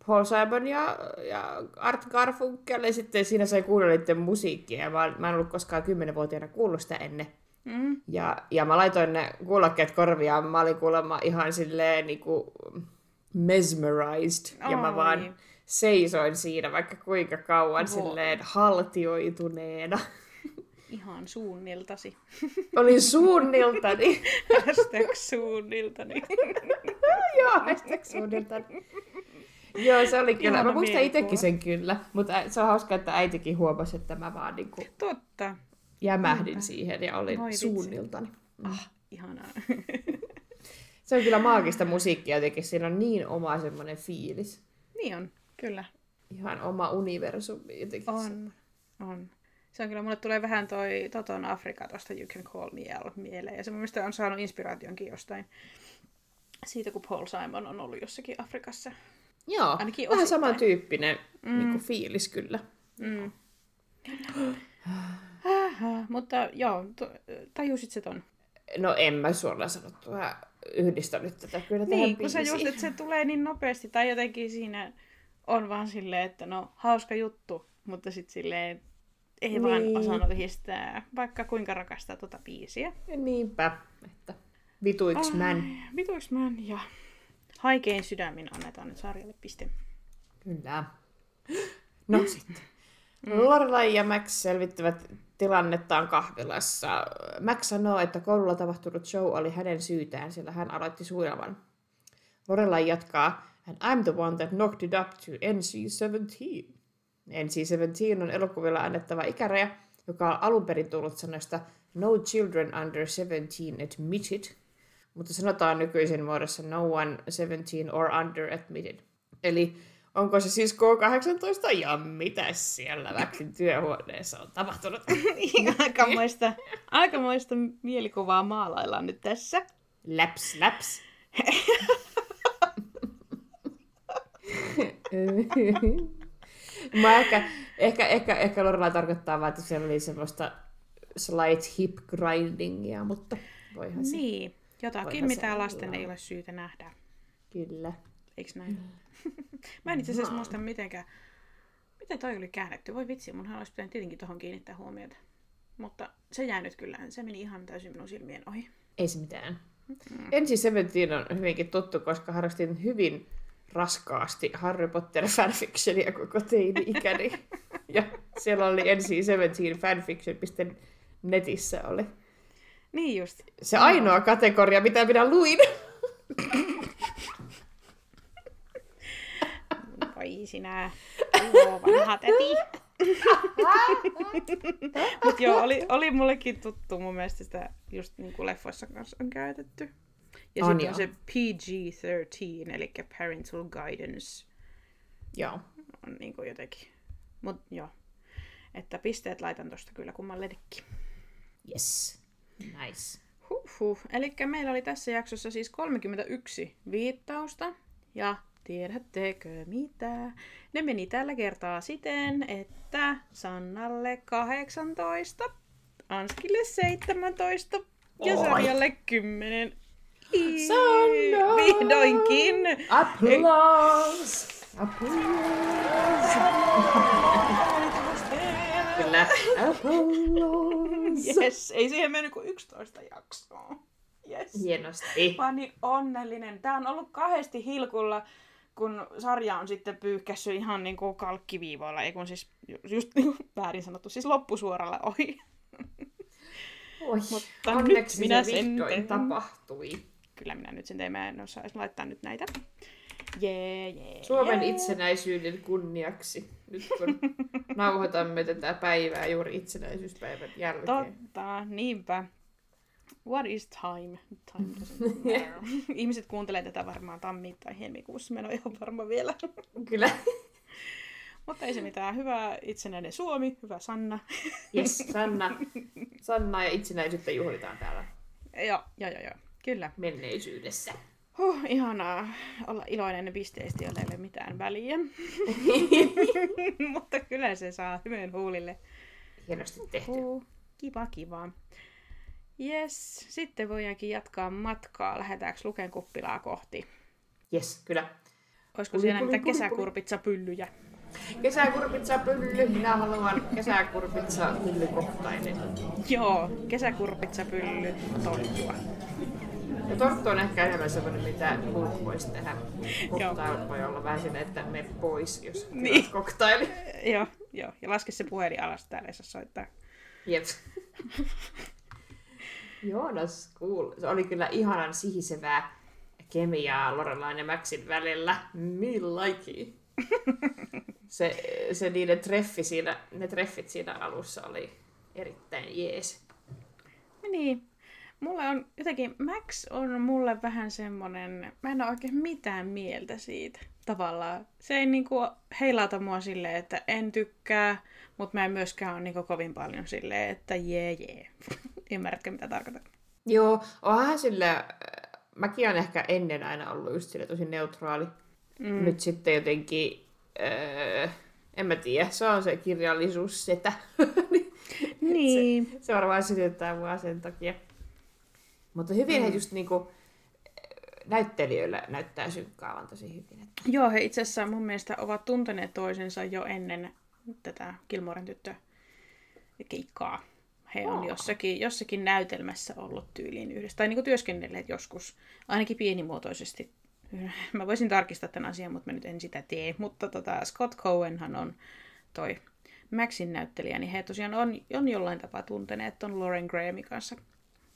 Paul Simon ja, ja Art Garfunkel, ja sitten siinä sai kuunnella niiden musiikkia, mä, mä en ollut koskaan kymmenenvuotiaana kuullut sitä ennen. Mm. Ja, ja mä laitoin ne kuulokkeet korviaan, mä olin kuulemma ihan silleen niinku mesmerized, Oi. ja mä vaan seisoin siinä vaikka kuinka kauan Vo. silleen haltioituneena. Ihan suunniltasi. Olin suunniltani. hashtag suunniltani. Joo, hashtag suunniltani. Joo, se oli kyllä. Ihana mä muistan itsekin sen kyllä, mutta se on hauska, että äitikin huomasi, että mä vaan niin kuin Totta. jämähdin Niinpä. siihen ja olin Moi suunniltani. Ah, ihanaa. se on kyllä maagista musiikkia jotenkin. Siinä on niin oma semmoinen fiilis. Niin on, kyllä. Ihan oma universumi jotenkin. On, on. Se on kyllä, mulle tulee vähän toi Toton Afrika tuosta You Can Call Me Al mieleen. Ja se mun mielestä on saanut inspiraationkin jostain siitä, kun Paul Simon on ollut jossakin Afrikassa Joo, Ainakin vähän osittain. samantyyppinen mm. niin kuin fiilis kyllä. Mm. Mutta joo, tajusit se ton? No en mä suoraan sanottuna yhdistänyt tätä kyllä tähän Niin, kun sä just, että se tulee niin nopeasti, tai jotenkin siinä on vaan silleen, että no hauska juttu, mutta sitten silleen ei niin. vaan osannut yhdistää, vaikka kuinka rakastaa tuota biisiä. Niinpä, että vituiks män. Vituiks män, ja Haikein sydämin annetaan nyt sarjalle piste. Kyllä. No sitten. Mm. Lorelai ja Max selvittävät tilannettaan kahvilassa. Max sanoo, että koululla tapahtunut show oli hänen syytään, sillä hän aloitti suunnelman. Lorelai jatkaa, and I'm the one that knocked it up to NC-17. NC-17 on elokuvilla annettava ikäraja, joka on alun perin tullut sanoista No children under 17 admitted, mutta sanotaan nykyisin muodossa No one 17 or under admitted. Eli onko se siis K18 ja mitä siellä Väksin työhuoneessa on tapahtunut? aikamoista, aikamoista mielikuvaa maalaillaan nyt tässä. Läps, läps. Mä ehkä, ehkä, ehkä, ehkä Lorelai tarkoittaa vaan, että siellä oli semmoista slight hip grindingia, mutta voihan se. Niin, jotakin, mitä lasten olla. ei ole syytä nähdä. Kyllä. Eiks näin? Mä en itse asiassa muista mitenkään, miten toi oli käännetty. Voi vitsi, munhan olisi pitänyt tietenkin tuohon kiinnittää huomiota. Mutta se jäi nyt kyllä, se meni ihan täysin minun silmien ohi. Ei se mitään. Ensi Seventeen on hyvinkin tuttu, koska harrastin hyvin raskaasti Harry Potter fanfictionia koko teini-ikäni. ja siellä oli ensi Seventeen fanfiction.netissä oli Niin just. se ainoa kategoria, mitä minä luin. Voi sinä, vanha täti. Mut joo, oli, oli mullekin tuttu mun mielestä sitä just niin kuin leffoissa kanssa on käytetty. Ja sitten on se PG-13, eli Parental Guidance Joo. on niin kuin jotenkin. Mut joo. Että pisteet laitan tosta kyllä kummallekin. Yes. Nice. Huhhuh. Eli meillä oli tässä jaksossa siis 31 viittausta. Ja tiedättekö mitä? Ne meni tällä kertaa siten, että Sannalle 18, Anskille 17 ja Oi. Sarjalle 10. Ii, Sanna! Vihdoinkin! Applause! Applause! Kyllä. Yes, ei siihen mennyt kuin 11 jaksoa. Yes. Hienosti. Mä oon niin onnellinen. Tää on ollut kahdesti hilkulla, kun sarja on sitten pyyhkässyt ihan niinku kalkkiviivoilla, ei kun siis ju- just niinku väärin sanottu, siis loppusuoralla ohi. Oi, Mutta onneksi nyt minä se vihdoin tapahtui. Kyllä minä nyt sen tein, mä en osaa laittaa nyt näitä. Jee, jee, Suomen jee. itsenäisyyden kunniaksi, nyt kun nauhoitamme tätä päivää juuri itsenäisyyspäivän jälkeen. Totta, niinpä. What is time? Time doesn't matter. Ihmiset kuuntelee tätä varmaan tammi- tai helmikuussa, mä en ole ihan varma vielä. Kyllä. Mutta ei se mitään. Hyvä itsenäinen Suomi, hyvä Sanna. Yes, Sanna. Sanna ja itsenäisyyttä juhlitaan täällä joo, joo, joo, joo. Kyllä. menneisyydessä. Huh, ihanaa olla iloinen pisteesti, jolla ei ole mitään väliä. Mutta kyllä se saa hymyn huulille. Hienosti tehty. Huh, kiva, kiva. Yes, sitten voidaankin jatkaa matkaa. Lähdetäänkö Luken kuppilaa kohti? Yes, kyllä. Olisiko Puli, siellä niitä kesäkurpitsapyllyjä? Kesäkurpitsa pylly. Minä haluan kesäkurpitsa pyllykoktainen. Joo, kesäkurpitsapylly torttua. Ja torttu on ehkä enemmän semmoinen, mitä Hulk voisi tehdä. Koktail voi olla vähän sinne, että me pois, jos Niin. niin. koktaili. Joo, joo. Ja laske se puhelin alas, täällä ei saa soittaa. Jep. Joonas cool. Se oli kyllä ihanan sihisevää kemiaa Lorelain ja Maxin välillä. Me like se, se niiden treffi siinä, ne treffit siinä alussa oli erittäin jees. Niin. Mulle on jotenkin, Max on mulle vähän semmonen, mä en ole oikein mitään mieltä siitä tavallaan. Se ei niinku heilauta mua silleen, että en tykkää, mutta mä en myöskään ole niinku kovin paljon silleen, että jee jee. Ymmärrätkö mitä tarkoitan? Joo, onhan sillä, äh, mäkin olen ehkä ennen aina ollut just sille tosi neutraali. Mm. Nyt sitten jotenkin, öö, en mä tiedä, se on se kirjallisuus setä. Niin. se, se varmaan sytyttää mua sen takia. Mutta hyvin mm. he just niinku, äh, näyttelijöillä näyttää synkkaavan tosi hyvin. Että... Joo, he itse asiassa mun mielestä ovat tunteneet toisensa jo ennen tätä Kilmoren tyttö keikkaa. He on jossakin, jossakin näytelmässä ollut tyyliin yhdessä, tai niinku työskennelleet joskus, ainakin pienimuotoisesti. Mä voisin tarkistaa tämän asian, mutta mä nyt en sitä tee. Mutta tota, Scott Cohenhan on toi Maxin näyttelijä, niin he tosiaan on, on jollain tapaa tunteneet ton Lauren Grahamin kanssa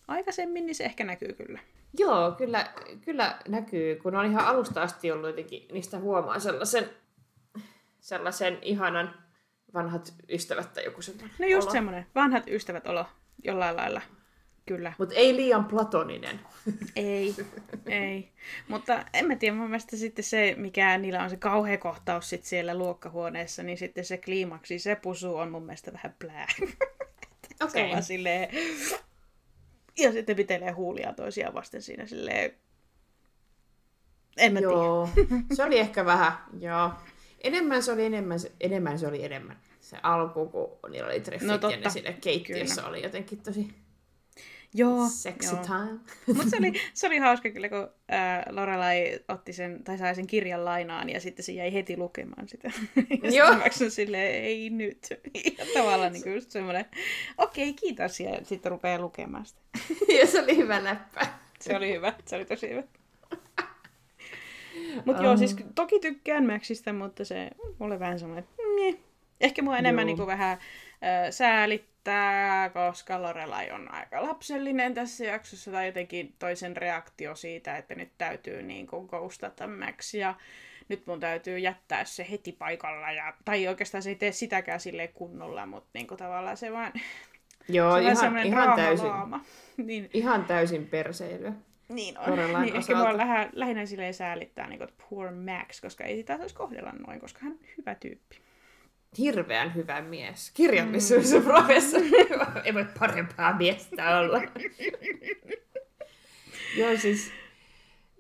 aikaisemmin, niin se ehkä näkyy kyllä. Joo, kyllä, kyllä näkyy, kun on ihan alusta asti ollut jotenkin, niistä huomaa sellaisen, sellaisen ihanan vanhat ystävät tai joku semmoinen No just semmoinen, vanhat ystävät olo jollain lailla. Kyllä. Mutta ei liian platoninen. Ei, ei. Mutta en mä tiedä, mun mielestä sitten se, mikä niillä on se kauhea kohtaus sit siellä luokkahuoneessa, niin sitten se kliimaksi, se pusu on mun mielestä vähän plää. Okei. Okay. silleen... Ja sitten pitelee huulia toisiaan vasten siinä silleen... En mä joo. se oli ehkä vähän, joo. Enemmän se oli enemmän, enemmän se oli enemmän. Se alku, kun niillä oli treffit no, totta. ja ne siinä keittiössä Kyllä. oli jotenkin tosi Joo. Sexy joo. time. Mutta se oli, se oli hauska kyllä, kun äh, Lorelai otti sen, tai sai sen kirjan lainaan ja sitten se jäi heti lukemaan sitä. ja joo. Sitten silleen, ei nyt. Ja tavallaan niin kuin just semmoinen, okei, okay, kiitos. Ja sitten rupeaa lukemaan sitä. ja se oli hyvä läppä. se oli hyvä, se oli tosi hyvä. Mutta um. joo, siis toki tykkään Maxista, mutta se mulle vähän semmoinen, että Ehkä mua enemmän niin kuin vähän äh, säälittää että koska Lorelai on aika lapsellinen tässä jaksossa, tai jotenkin toisen reaktio siitä, että nyt täytyy niin kuin ghostata Max, ja nyt mun täytyy jättää se heti paikalla, ja, tai oikeastaan se ei tee sitäkään silleen kunnolla, mutta niin kuin tavallaan se vaan... Joo, se ihan, ihan täysin, niin, ihan täysin perseilyä. Niin on. niin ehkä mua lähinnä silleen säälittää niin kuin, poor Max, koska ei sitä saisi kohdella noin, koska hän on hyvä tyyppi hirveän hyvä mies. Kirjallisuusprofessori. Mm. Ei voi parempaa miestä olla. joo, siis...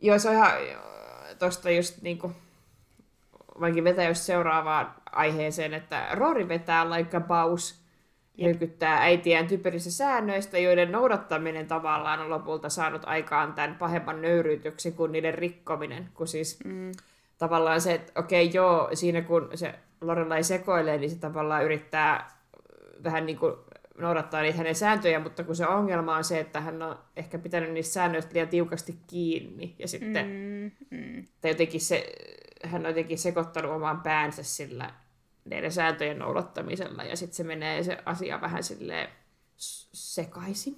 Joo, se on ihan... Tosta just niinku... Vaikka vetää just seuraavaan aiheeseen, että Rory vetää like a boss, nykyttää äitiään typerissä säännöistä, joiden noudattaminen tavallaan on lopulta saanut aikaan tämän pahemman nöyryytyksen kuin niiden rikkominen. Kun siis mm. Tavallaan se, että okei okay, joo, siinä kun se Lorelai sekoilee, niin se tavallaan yrittää vähän niin kuin noudattaa niitä hänen sääntöjä, mutta kun se ongelma on se, että hän on ehkä pitänyt niistä säännöistä liian tiukasti kiinni, ja sitten mm, mm. Tai jotenkin se, hän on jotenkin sekoittanut oman päänsä sillä näiden sääntöjen noudattamisella, ja sitten se menee se asia vähän silleen sekaisin.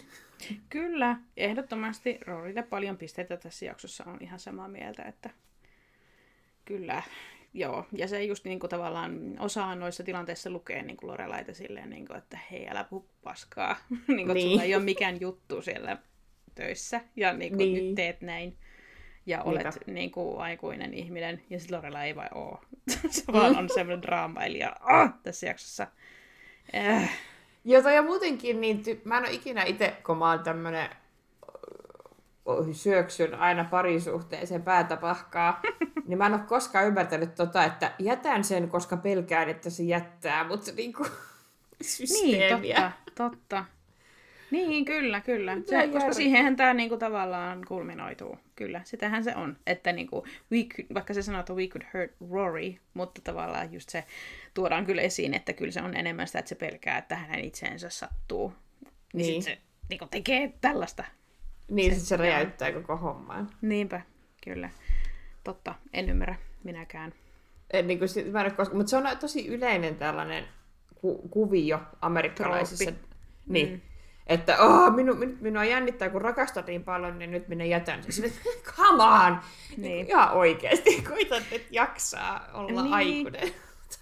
Kyllä, ehdottomasti Roorille paljon pisteitä tässä jaksossa on ihan samaa mieltä, että kyllä Joo, ja se just niin kuin tavallaan osaa noissa tilanteissa lukea niin kuin Lorelaita silleen, niin kuin, että hei, älä puhu paskaa. niin kuin, niin. sulla ei ole mikään juttu siellä töissä, ja niin kuin, niin. nyt teet näin. Ja olet niin kuin, aikuinen ihminen, ja sitten Lorela ei vai oo. se vaan on semmoinen draamailija ah, tässä jaksossa. Äh. Jota ja muutenkin, niin ty- mä en ole ikinä itse, kun mä oon tämmönen syöksyn aina parisuhteeseen päätä pahkaa, niin mä en ole koskaan ymmärtänyt tota, että jätän sen, koska pelkään, että se jättää, mutta niinku systeemiä. Niin, totta, totta. Niin, kyllä, kyllä. Se, koska siihenhän tämä niinku tavallaan kulminoituu. Kyllä, sitähän se on. Että niinku, we could, vaikka se sanoo, että we could hurt Rory, mutta tavallaan just se tuodaan kyllä esiin, että kyllä se on enemmän sitä, että se pelkää, että hänen itseensä sattuu. Niin, niin. sit se niinku, tekee tällaista niin, se, se räjäyttää koko homman. Niinpä, kyllä. Totta, en ymmärrä minäkään. En, niin kuin, mä en koska, mutta se on tosi yleinen tällainen ku, kuvio amerikkalaisissa. Trooppi. Niin. Mm. Että oh, minu, minu, minua jännittää, kun rakastan niin paljon, niin nyt minä jätän sen. Sille, come on! Niin. Niin, ihan oikeasti, kuitat nyt jaksaa olla niin. aikuinen.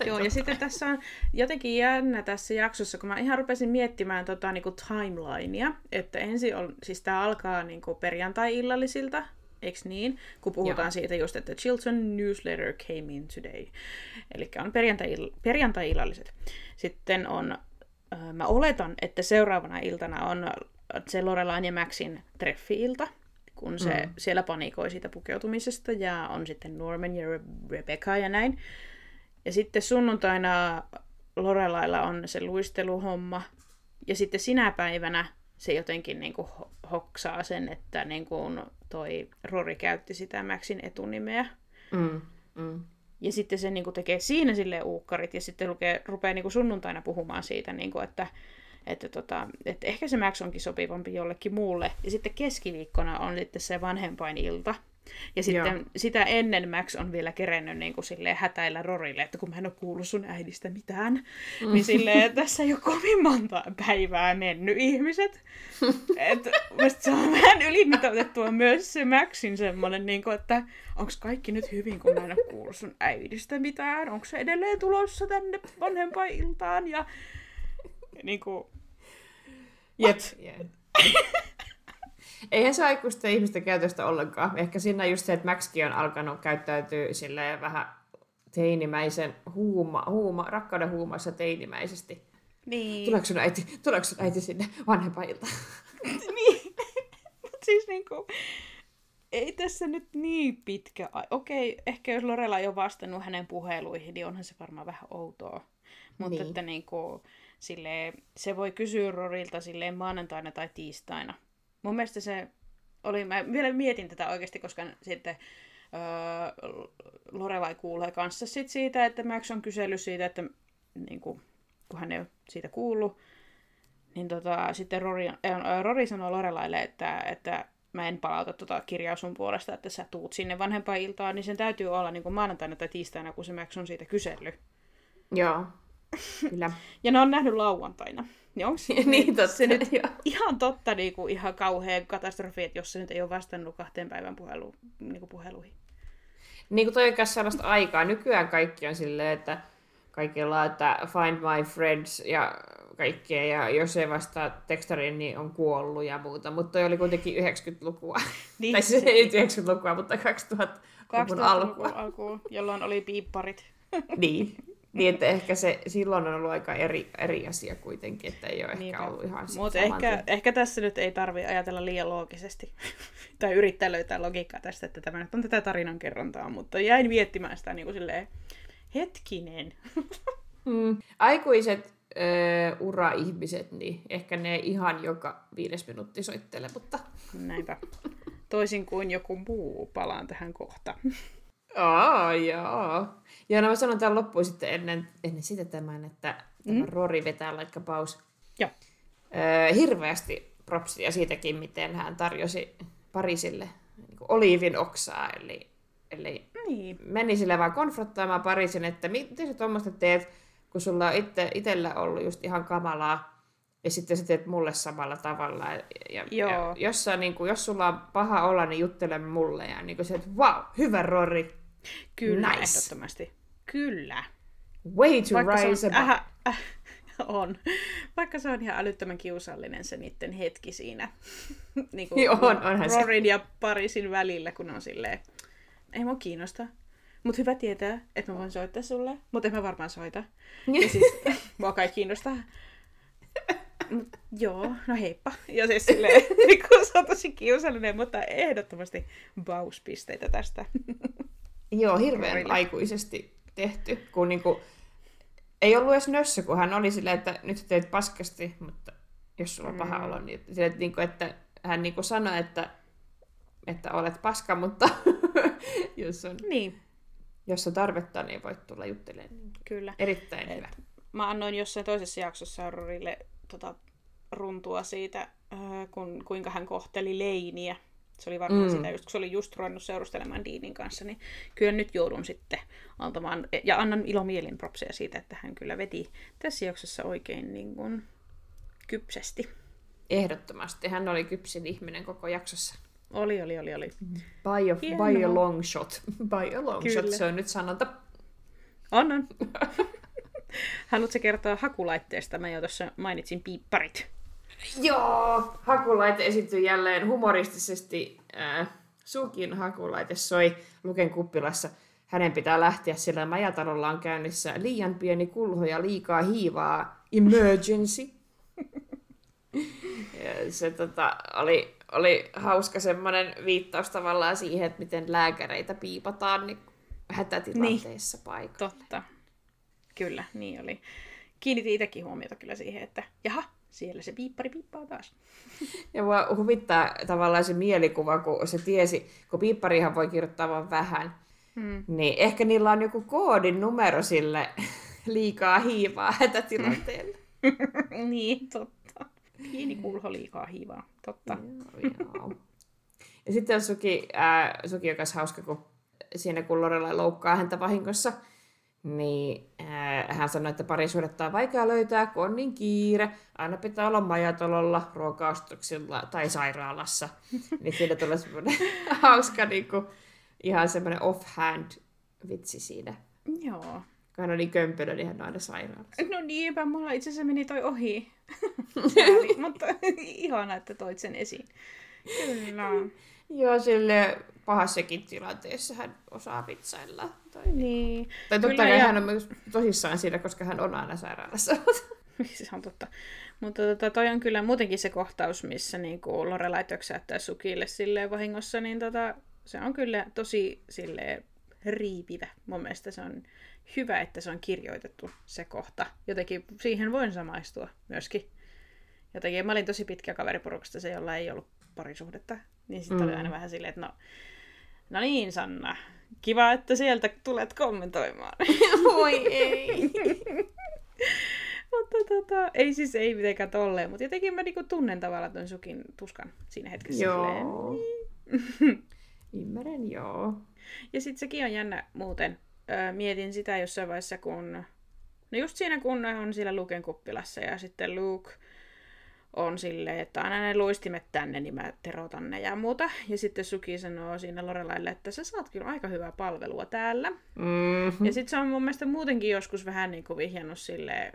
Joo, ja sitten tässä on jotenkin jännä tässä jaksossa, kun mä ihan rupesin miettimään tota, niin kuin timelinea, että ensin on, siis tämä alkaa niin kuin perjantai-illallisilta, eikö niin? Kun puhutaan Joo. siitä just, että Chilton Newsletter came in today. Eli on perjantai- perjantai-illalliset. Sitten on, äh, mä oletan, että seuraavana iltana on se Lorelain ja Maxin treffi-ilta, kun se mm. siellä panikoi siitä pukeutumisesta, ja on sitten Norman ja Rebecca ja näin. Ja sitten sunnuntaina Lorelailla on se luisteluhomma. Ja sitten sinä päivänä se jotenkin niin kuin hoksaa sen, että niin kuin toi Rory käytti sitä Maxin etunimeä. Mm, mm. Ja sitten se niin kuin tekee siinä sille uukkarit ja sitten lukee, rupeaa niin kuin sunnuntaina puhumaan siitä, niin kuin, että, että, tota, että ehkä se Max onkin sopivampi jollekin muulle. Ja sitten keskiviikkona on sitten se vanhempain ilta. Ja sitten Joo. sitä ennen Max on vielä kerennyt niin kuin silleen hätäillä Rorille, että kun mä en ole kuullut sun äidistä mitään, mm. niin silleen, että tässä ei ole kovin monta päivää mennyt ihmiset. että se on vähän ylimitoitettua myös se Maxin semmoinen, niin kuin, että onko kaikki nyt hyvin, kun mä en ole kuullut sun äidistä mitään, onko se edelleen tulossa tänne vanhempailtaan ja niin kuin, Jep. Yeah. Eihän se aikuisten ihmisten käytöstä ollenkaan. Ehkä siinä just se, että Maxkin on alkanut käyttäytyä silleen vähän teinimäisen huuma, huuma, rakkauden huumassa teinimäisesti. Niin. Tuleeko sun äiti, tuleeko sun äiti sinne vanhempailta? niin. siis niinku, ei tässä nyt niin pitkä ai- Okei, ehkä jos Lorella ei ole vastannut hänen puheluihin, niin onhan se varmaan vähän outoa. Mutta niin. että niinku, silleen, se voi kysyä Rorilta silleen maanantaina tai tiistaina mun mielestä se oli, mä vielä mietin tätä oikeasti, koska sitten öö, Lorelai kuulee kanssa sit siitä, että Max on kysellyt siitä, että niin kuin, kun hän ei ole siitä kuullut, niin tota, sitten Rory, äh, Rory sanoo Lorelaille, että, että mä en palauta tota kirjaa sun puolesta, että sä tuut sinne vanhempailtaan, niin sen täytyy olla niin kuin maanantaina tai tiistaina, kun se Max on siitä kysellyt. Joo, kyllä. ja ne on nähnyt lauantaina. Niin onko se, niin, totta, se nyt ihan totta niin kuin ihan kauhea katastrofi, että jos se nyt ei ole vastannut kahteen päivän puhelu, niin kuin puheluihin? Niin kuin toi on sellaista aikaa. Nykyään kaikki on silleen, että kaikilla että find my friends ja kaikkea, ja jos ei vastaa tekstariin, niin on kuollut ja muuta. Mutta toi oli kuitenkin 90-lukua. Niin, tai siis ei 90-lukua, mutta 2000-luvun alkua. alkuun, jolloin oli piipparit. niin. Niin, että ehkä se silloin on ollut aika eri, eri asia kuitenkin, että ei ole Niinpä. ehkä ollut ihan Mutta ehkä, ehkä tässä nyt ei tarvi ajatella liian loogisesti, tai yrittää löytää logiikkaa tästä, että tämä nyt on tätä tarinan kerrontaa, mutta jäin miettimään sitä niin kuin silleen, hetkinen. mm. Aikuiset ö, ura-ihmiset, niin ehkä ne ihan joka viides minuutti soittelee, mutta... Näinpä. Toisin kuin joku muu, palaan tähän kohta. Aa, joo. Ja no mä sanon tämän loppuun sitten ennen, ennen sitä tämän, että tämä mm. Rory vetää like paus. Joo. Öö, hirveästi propsia siitäkin, miten hän tarjosi Parisille niin oliivin oksaa, eli, eli niin. meni sille vaan konfrontoimaan Parisin, että miten sä tuommoista teet, kun sulla on itse, itsellä ollut just ihan kamalaa, ja sitten sä teet mulle samalla tavalla. Ja, ja, Joo. ja jos, sä, niin kuin, jos sulla on paha olla, niin juttele mulle. Ja niin kuin se, että wow, hyvä Rory, Kyllä, nice. ehdottomasti. Kyllä. Way to Vaikka rise on, äh, äh, on. Vaikka se on ihan älyttömän kiusallinen se niiden hetki siinä. niin kuin on, onhan Rorin se. ja Parisin välillä, kun on silleen, ei mua kiinnosta. Mutta hyvä tietää, että mä voin soittaa sulle, mutta en mä varmaan soita. ja siis mua kai kiinnostaa. Mut, joo, no heippa. Ja siis silleen, niin se on tosi kiusallinen, mutta ehdottomasti bauspisteitä tästä. Joo, hirveän Rille. aikuisesti tehty, kun niinku, ei ollut edes nössö, kun hän oli silleen, että nyt teet paskasti, mutta jos sulla on paha mm. olo, niin silleen, että, niinku, että hän niinku sanoi, että, että olet paska, mutta jos on, niin. jos on tarvetta, niin voit tulla juttelemaan. Kyllä. Erittäin Et, hyvä. Mä annoin jossain toisessa jaksossa Aurorille tota, runtua siitä, äh, kun, kuinka hän kohteli Leiniä se oli varmaan mm. sitä, just, kun se oli just ruvennut seurustelemaan Deanin kanssa, niin kyllä nyt joudun sitten antamaan, ja annan ilomielin propseja siitä, että hän kyllä veti tässä jaksossa oikein niin kuin, kypsesti. Ehdottomasti. Hän oli kypsin ihminen koko jaksossa. Oli, oli, oli, oli. By a, by a long shot. By a long kyllä. shot, se on nyt sanonta. On, on. Haluatko kertoa hakulaitteesta? Mä jo tuossa mainitsin piipparit. Joo, hakulaite esiintyi jälleen humoristisesti. Äh, Sukin hakulaite soi Luken kuppilassa. Hänen pitää lähteä, sillä majatalolla on käynnissä liian pieni kulho ja liikaa hiivaa. Emergency. ja se tota, oli, oli hauska semmoinen viittaus tavallaan siihen, että miten lääkäreitä piipataan niin hätätilanteissa niin. paikalla. Totta. Kyllä, niin oli. Kiinnitin itsekin huomiota kyllä siihen, että jaha, siellä se piippari piippaa taas. Ja mua huvittaa tavallaan se mielikuva, kun se tiesi, kun piipparihan voi kirjoittaa vain vähän, hmm. niin ehkä niillä on joku koodin numero sille liikaa hiivaa hätätilanteelle. niin, totta. Pieni kulho liikaa hiivaa, totta. joo, joo. Ja sitten on Suki, ää, Suki joka on hauska, kun siinä kun Lorelai loukkaa häntä vahingossa, niin äh, hän sanoi, että parisuudetta on vaikea löytää, kun on niin kiire. Aina pitää olla majatololla, ruokaustuksilla tai sairaalassa. niin siinä tulee semmoinen hauska niin kuin, ihan semmoinen offhand vitsi siinä. Joo. Kun hän on niin kömpelö, niin hän on aina sairaalassa. No niinpä, mulla itse asiassa meni toi ohi. Mutta ihana, että toit sen esiin. Kyllä. Joo, sille pahassakin tilanteessa hän osaa vitsailla. Tai, Niin. tai totta Kyllä, kai ja- hän on myös tosissaan siinä, koska hän on aina sairaalassa. se on totta. Mutta tota, toi on kyllä muutenkin se kohtaus, missä niinku Lorelai töksäyttää Sukille silleen vahingossa, niin tota, se on kyllä tosi silleen riipivä. Mun mielestä se on hyvä, että se on kirjoitettu se kohta. Jotenkin siihen voin samaistua myöskin. Jotenkin mä olin tosi pitkä kaveriporukasta se, jolla ei ollut parisuhdetta. Niin sitten mm. oli aina vähän silleen, että no, no niin Sanna, kiva, että sieltä tulet kommentoimaan. Voi ei. Mutta tota, ei siis ei mitenkään tolleen, mutta jotenkin mä niinku tunnen tavallaan ton sukin tuskan siinä hetkessä. joo. Ymmärrän, joo. Ja sitten sekin on jännä muuten. Öö, mietin sitä jossain vaiheessa, kun... No just siinä, kun on siellä Luken kuppilassa ja sitten Luke on silleen, että aina ne luistimet tänne, niin mä terotan ne ja muuta. Ja sitten Suki sanoo siinä Lorelaille, että sä saat kyllä aika hyvää palvelua täällä. Mm-hmm. Ja sitten se on mun mielestä muutenkin joskus vähän niin kuin vihjannut silleen,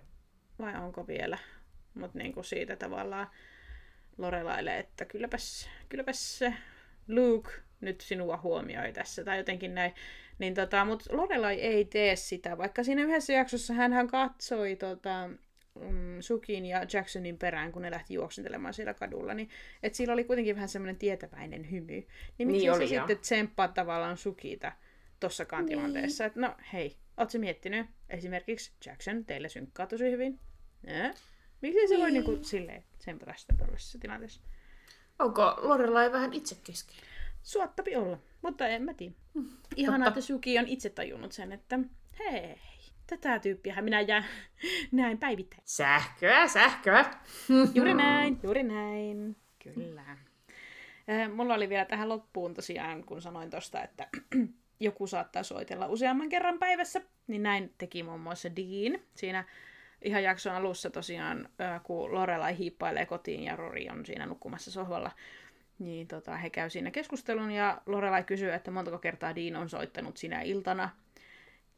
vai onko vielä, mutta niin kuin siitä tavallaan Lorelaille, että kylläpäs, kylläpäs se Luke nyt sinua huomioi tässä, tai jotenkin näin. Niin tota, mutta Lorelai ei tee sitä, vaikka siinä yhdessä jaksossa hän katsoi tota, mm, Sukin ja Jacksonin perään, kun ne lähti juoksentelemaan siellä kadulla, niin että sillä oli kuitenkin vähän semmoinen tietäväinen hymy. Niin miksi Niin se joo. sitten tsemppaa tavallaan Sukita tossakaan niin. tilanteessa, että no hei, ootko miettinyt esimerkiksi Jackson, teille synkkaa tosi hyvin? Nää? Miksi se voi Niin. niinku silleen tsempata sitä tällaisessa tilanteessa? Onko Lorelai vähän itsekeskeinen? Suottapi olla, mutta en mä tiedä. Ihanaa, että Suki on itse tajunnut sen, että hei, tätä tyyppiä minä jää näin päivittäin. Sähköä, sähköä. Juuri näin, juuri näin. Kyllä. Mulla oli vielä tähän loppuun tosiaan, kun sanoin tosta, että joku saattaa soitella useamman kerran päivässä, niin näin teki muun muassa Dean. Siinä ihan jakson alussa tosiaan, kun Lorelai hiippailee kotiin ja Rory on siinä nukkumassa sohvalla, niin tota, he käy siinä keskustelun ja Lorelai kysyy, että montako kertaa Dean on soittanut sinä iltana.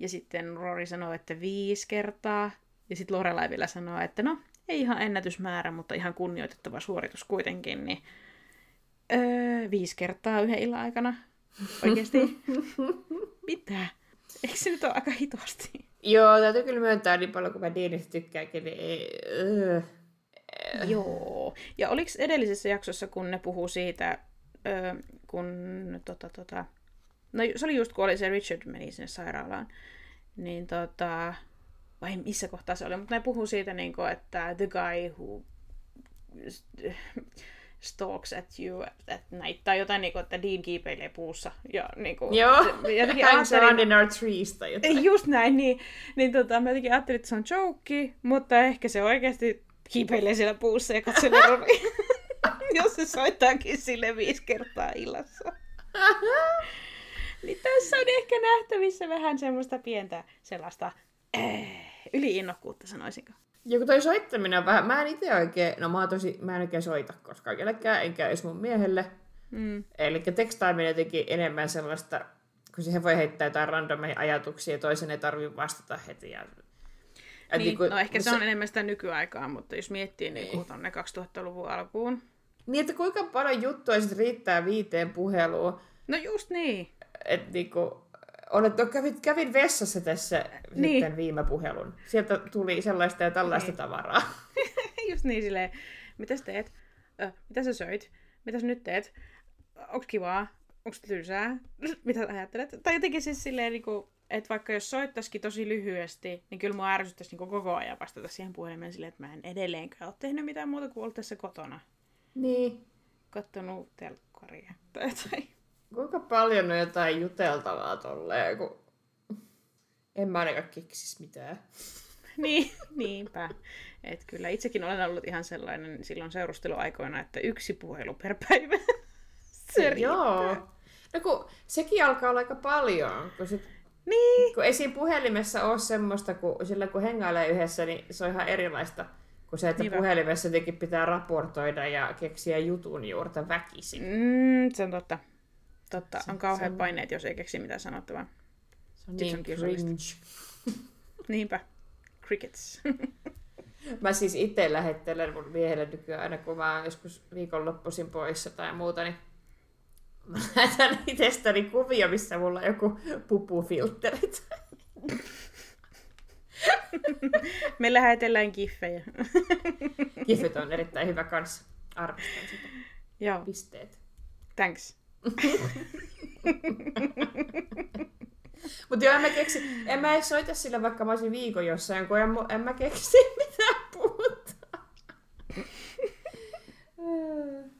Ja sitten Rory sanoo, että viisi kertaa. Ja sitten Lorelai vielä sanoo, että no, ei ihan ennätysmäärä, mutta ihan kunnioitettava suoritus kuitenkin. Niin, öö, viisi kertaa yhden illan aikana. Oikeasti? Mitä? Eikö se nyt ole aika hitosti? Joo, täytyy kyllä myöntää niin paljon, kun mä Deanista tykkääkin, niin ei... Öö. Joo. Ja oliko edellisessä jaksossa, kun ne puhuu siitä, öö, kun tota, tota, no se oli just kun oli se Richard meni sinne sairaalaan, niin tota, vai missä kohtaa se oli, mutta ne puhuu siitä, niin kuin, että the guy who stalks at you at night, tai jotain, niin kuin, että Dean kiipeilee puussa. Ja, niin kuin, Joo, se- jotenkin ajattelin- in our trees tai jotain. Just näin, niin, niin tota, mä jotenkin ajattelin, että se on joke, mutta ehkä se oikeasti kiipeilee siellä puussa ja katselee Rory. Jos se soittaakin sille viisi kertaa illassa. niin tässä on ehkä nähtävissä vähän semmoista pientä sellaista äh, yliinnokkuutta, sanoisinko. Joku toi soittaminen on vähän, mä en itse oikein, no mä, oon tosi, mä en oikein soita koskaan kellekään, enkä edes mun miehelle. Mm. Eli tekstaaminen jotenkin enemmän sellaista, kun siihen voi heittää jotain randomia ajatuksia ja toisen ei tarvitse vastata heti. Ja... Et Niin, niinku- no ehkä se se- on enemmän sitä nykyaikaa, mutta jos miettii niin kuin tonne 2000-luvun alkuun. Niin, että kuinka paljon juttuja sit riittää viiteen puheluun. No just niin. Että niinku, olet, no, kävin, kävin vessassa tässä Niin. sitten viime puhelun. Sieltä tuli sellaista ja tällaista Niin. tavaraa. Just niin silleen, mitäs teet? Ö, mitä sä söit? Mitä sä nyt teet? Onks kivaa? Onks tylsää? Mitä ajattelet? Tai jotenkin siis silleen, niinku, että vaikka jos soittaisikin tosi lyhyesti, niin kyllä mua ärsyttäisi niinku koko ajan vastata siihen puhelimeen silleen, että mä en edelleenkään ole tehnyt mitään muuta kuin ollut tässä kotona. Niin. Kattonut telkkaria tai jotain. Kuinka paljon on jotain juteltavaa tolleen, kun en mä ainakaan keksis mitään. niin, niinpä. Et kyllä itsekin olen ollut ihan sellainen silloin seurusteluaikoina, että yksi puhelu per päivä. Se riittää. Joo. No kun sekin alkaa olla aika paljon, kun sit Niin. kun ei siinä puhelimessa ole semmoista, kun sillä kun hengailee yhdessä, niin se on ihan erilaista kuin se, että Niinpä. puhelimessa jotenkin pitää raportoida ja keksiä jutun juurta väkisin. Mm, se on totta. Totta. Se- on on- paineet, jos ei keksi mitään sanottavaa. Se on niin cringe. Niinpä. Crickets. Mä siis itse lähettelen mun miehelle nykyään aina, kun mä oon joskus viikonloppuisin poissa tai muuta, niin mä lähetän itsestäni kuvia, missä mulla on joku pupufilterit. Me lähetellään kiffejä. Gifit on erittäin hyvä kanssa. Arvostan sitä. Joo, Pisteet. thanks. Mutta joo, en mä keksi, en mä edes soita sillä, vaikka mä olisin viikon jossain, kun en, en mä keksi mitään puhutaan.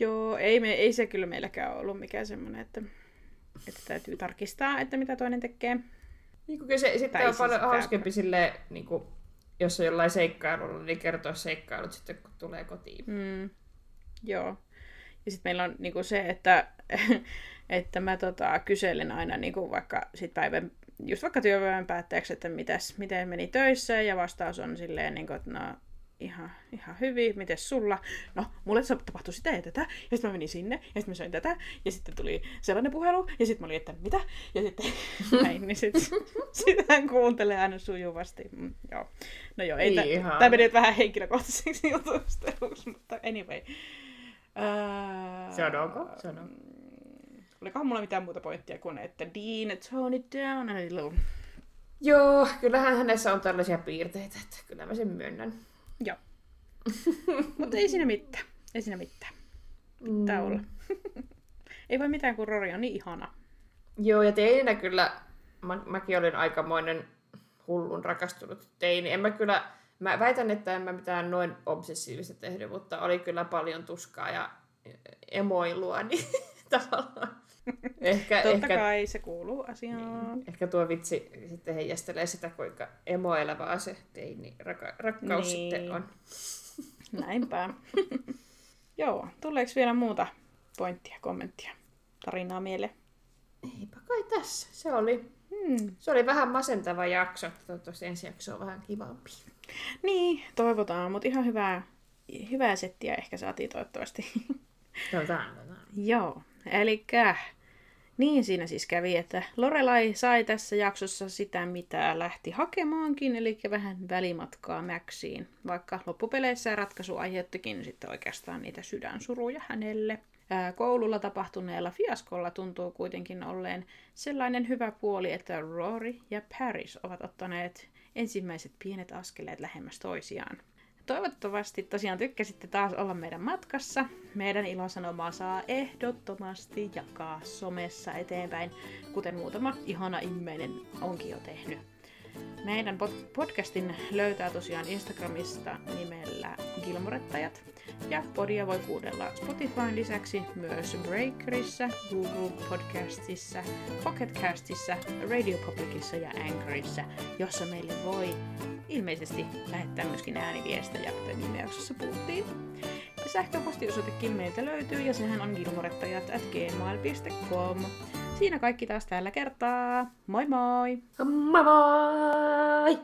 Joo, ei, me, ei se kyllä meilläkään ollut mikään semmoinen, että, että täytyy tarkistaa, että mitä toinen tekee. Niin kuin se sitten Tai on siis paljon tää- hauskempi silleen, niin kuin, jos on jollain seikkailulla, niin kertoa seikkailut sitten, kun tulee kotiin. Mm, joo. Ja sitten meillä on niinku se, että, että mä tota, kyselen aina niinku vaikka sit päivän, just vaikka työpäivän päätteeksi, että mitäs, miten meni töissä, ja vastaus on silleen, niinku, että no ihan, ihan hyvin, miten sulla? No, mulle tapahtui sitä ja tätä, ja sitten mä menin sinne, ja sitten mä söin tätä, ja sitten tuli sellainen puhelu, ja sitten mä olin, että mitä? Ja sitten näin, niin sit, sit hän kuuntelee aina sujuvasti. Mm, joo. No joo, ei Ihana. tämä meni vähän henkilökohtaiseksi jutusteluksi, mutta anyway. Öö, Se on ok, se on ok. Olikohan mulla mitään muuta pointtia kuin, että Dean, tone it down a little. Joo, kyllähän hänessä on tällaisia piirteitä, että kyllä mä sen myönnän. Joo. Mutta ei siinä mitään. Ei siinä mitään. Pitää Mm. olla. ei voi mitään, kun Rory on niin ihana. Joo, ja teininä kyllä, mä, mäkin olin aikamoinen hullun rakastunut teini. En mä kyllä, mä väitän, että en mä mitään noin obsessiivista tehnyt, mutta oli kyllä paljon tuskaa ja emoilua, niin tavallaan. Ehkä, Totta ehkä, kai se kuuluu asiaan. ehkä tuo vitsi sitten heijastelee sitä, kuinka emoilevaa se teini raka, rakkaus Niin. sitten on. Näinpä. Joo, tuleeko vielä muuta pointtia, kommenttia, tarinaa mieleen? Eipä kai tässä. Se oli, Hmm. se oli vähän masentava jakso. Toivottavasti ensi jakso on vähän kivampi. Niin, toivotaan, mutta ihan hyvää, hyvää settiä ehkä saatiin toivottavasti. Toivotaan, toivotaan. Joo, eli niin siinä siis kävi, että Lorelai sai tässä jaksossa sitä, mitä lähti hakemaankin, eli vähän välimatkaa Maxiin, vaikka loppupeleissä ratkaisu aiheuttikin sitten oikeastaan niitä sydänsuruja hänelle. Koululla tapahtuneella fiaskolla tuntuu kuitenkin olleen sellainen hyvä puoli, että Rory ja Paris ovat ottaneet ensimmäiset pienet askeleet lähemmäs toisiaan. Toivottavasti tosiaan tykkäsitte taas olla meidän matkassa. Meidän ilosanomaa saa ehdottomasti jakaa somessa eteenpäin, kuten muutama ihana immeinen onkin jo tehnyt. Meidän pod- podcastin löytää tosiaan Instagramista nimellä Gilmorettajat. Ja podia voi kuunnella Spotifyn lisäksi myös Breakerissa, Google Podcastissa, Pocketcastissa, Radio Publicissa ja Anchorissa, jossa meille voi ilmeisesti lähettää myöskin ääniviestejä, kuten viime jaksossa puhuttiin. Ja sähköpostiosoitekin meiltä löytyy ja sehän on gilmorettajat at gmail.com. Siinä kaikki taas tällä kertaa. Moi moi! Moi moi!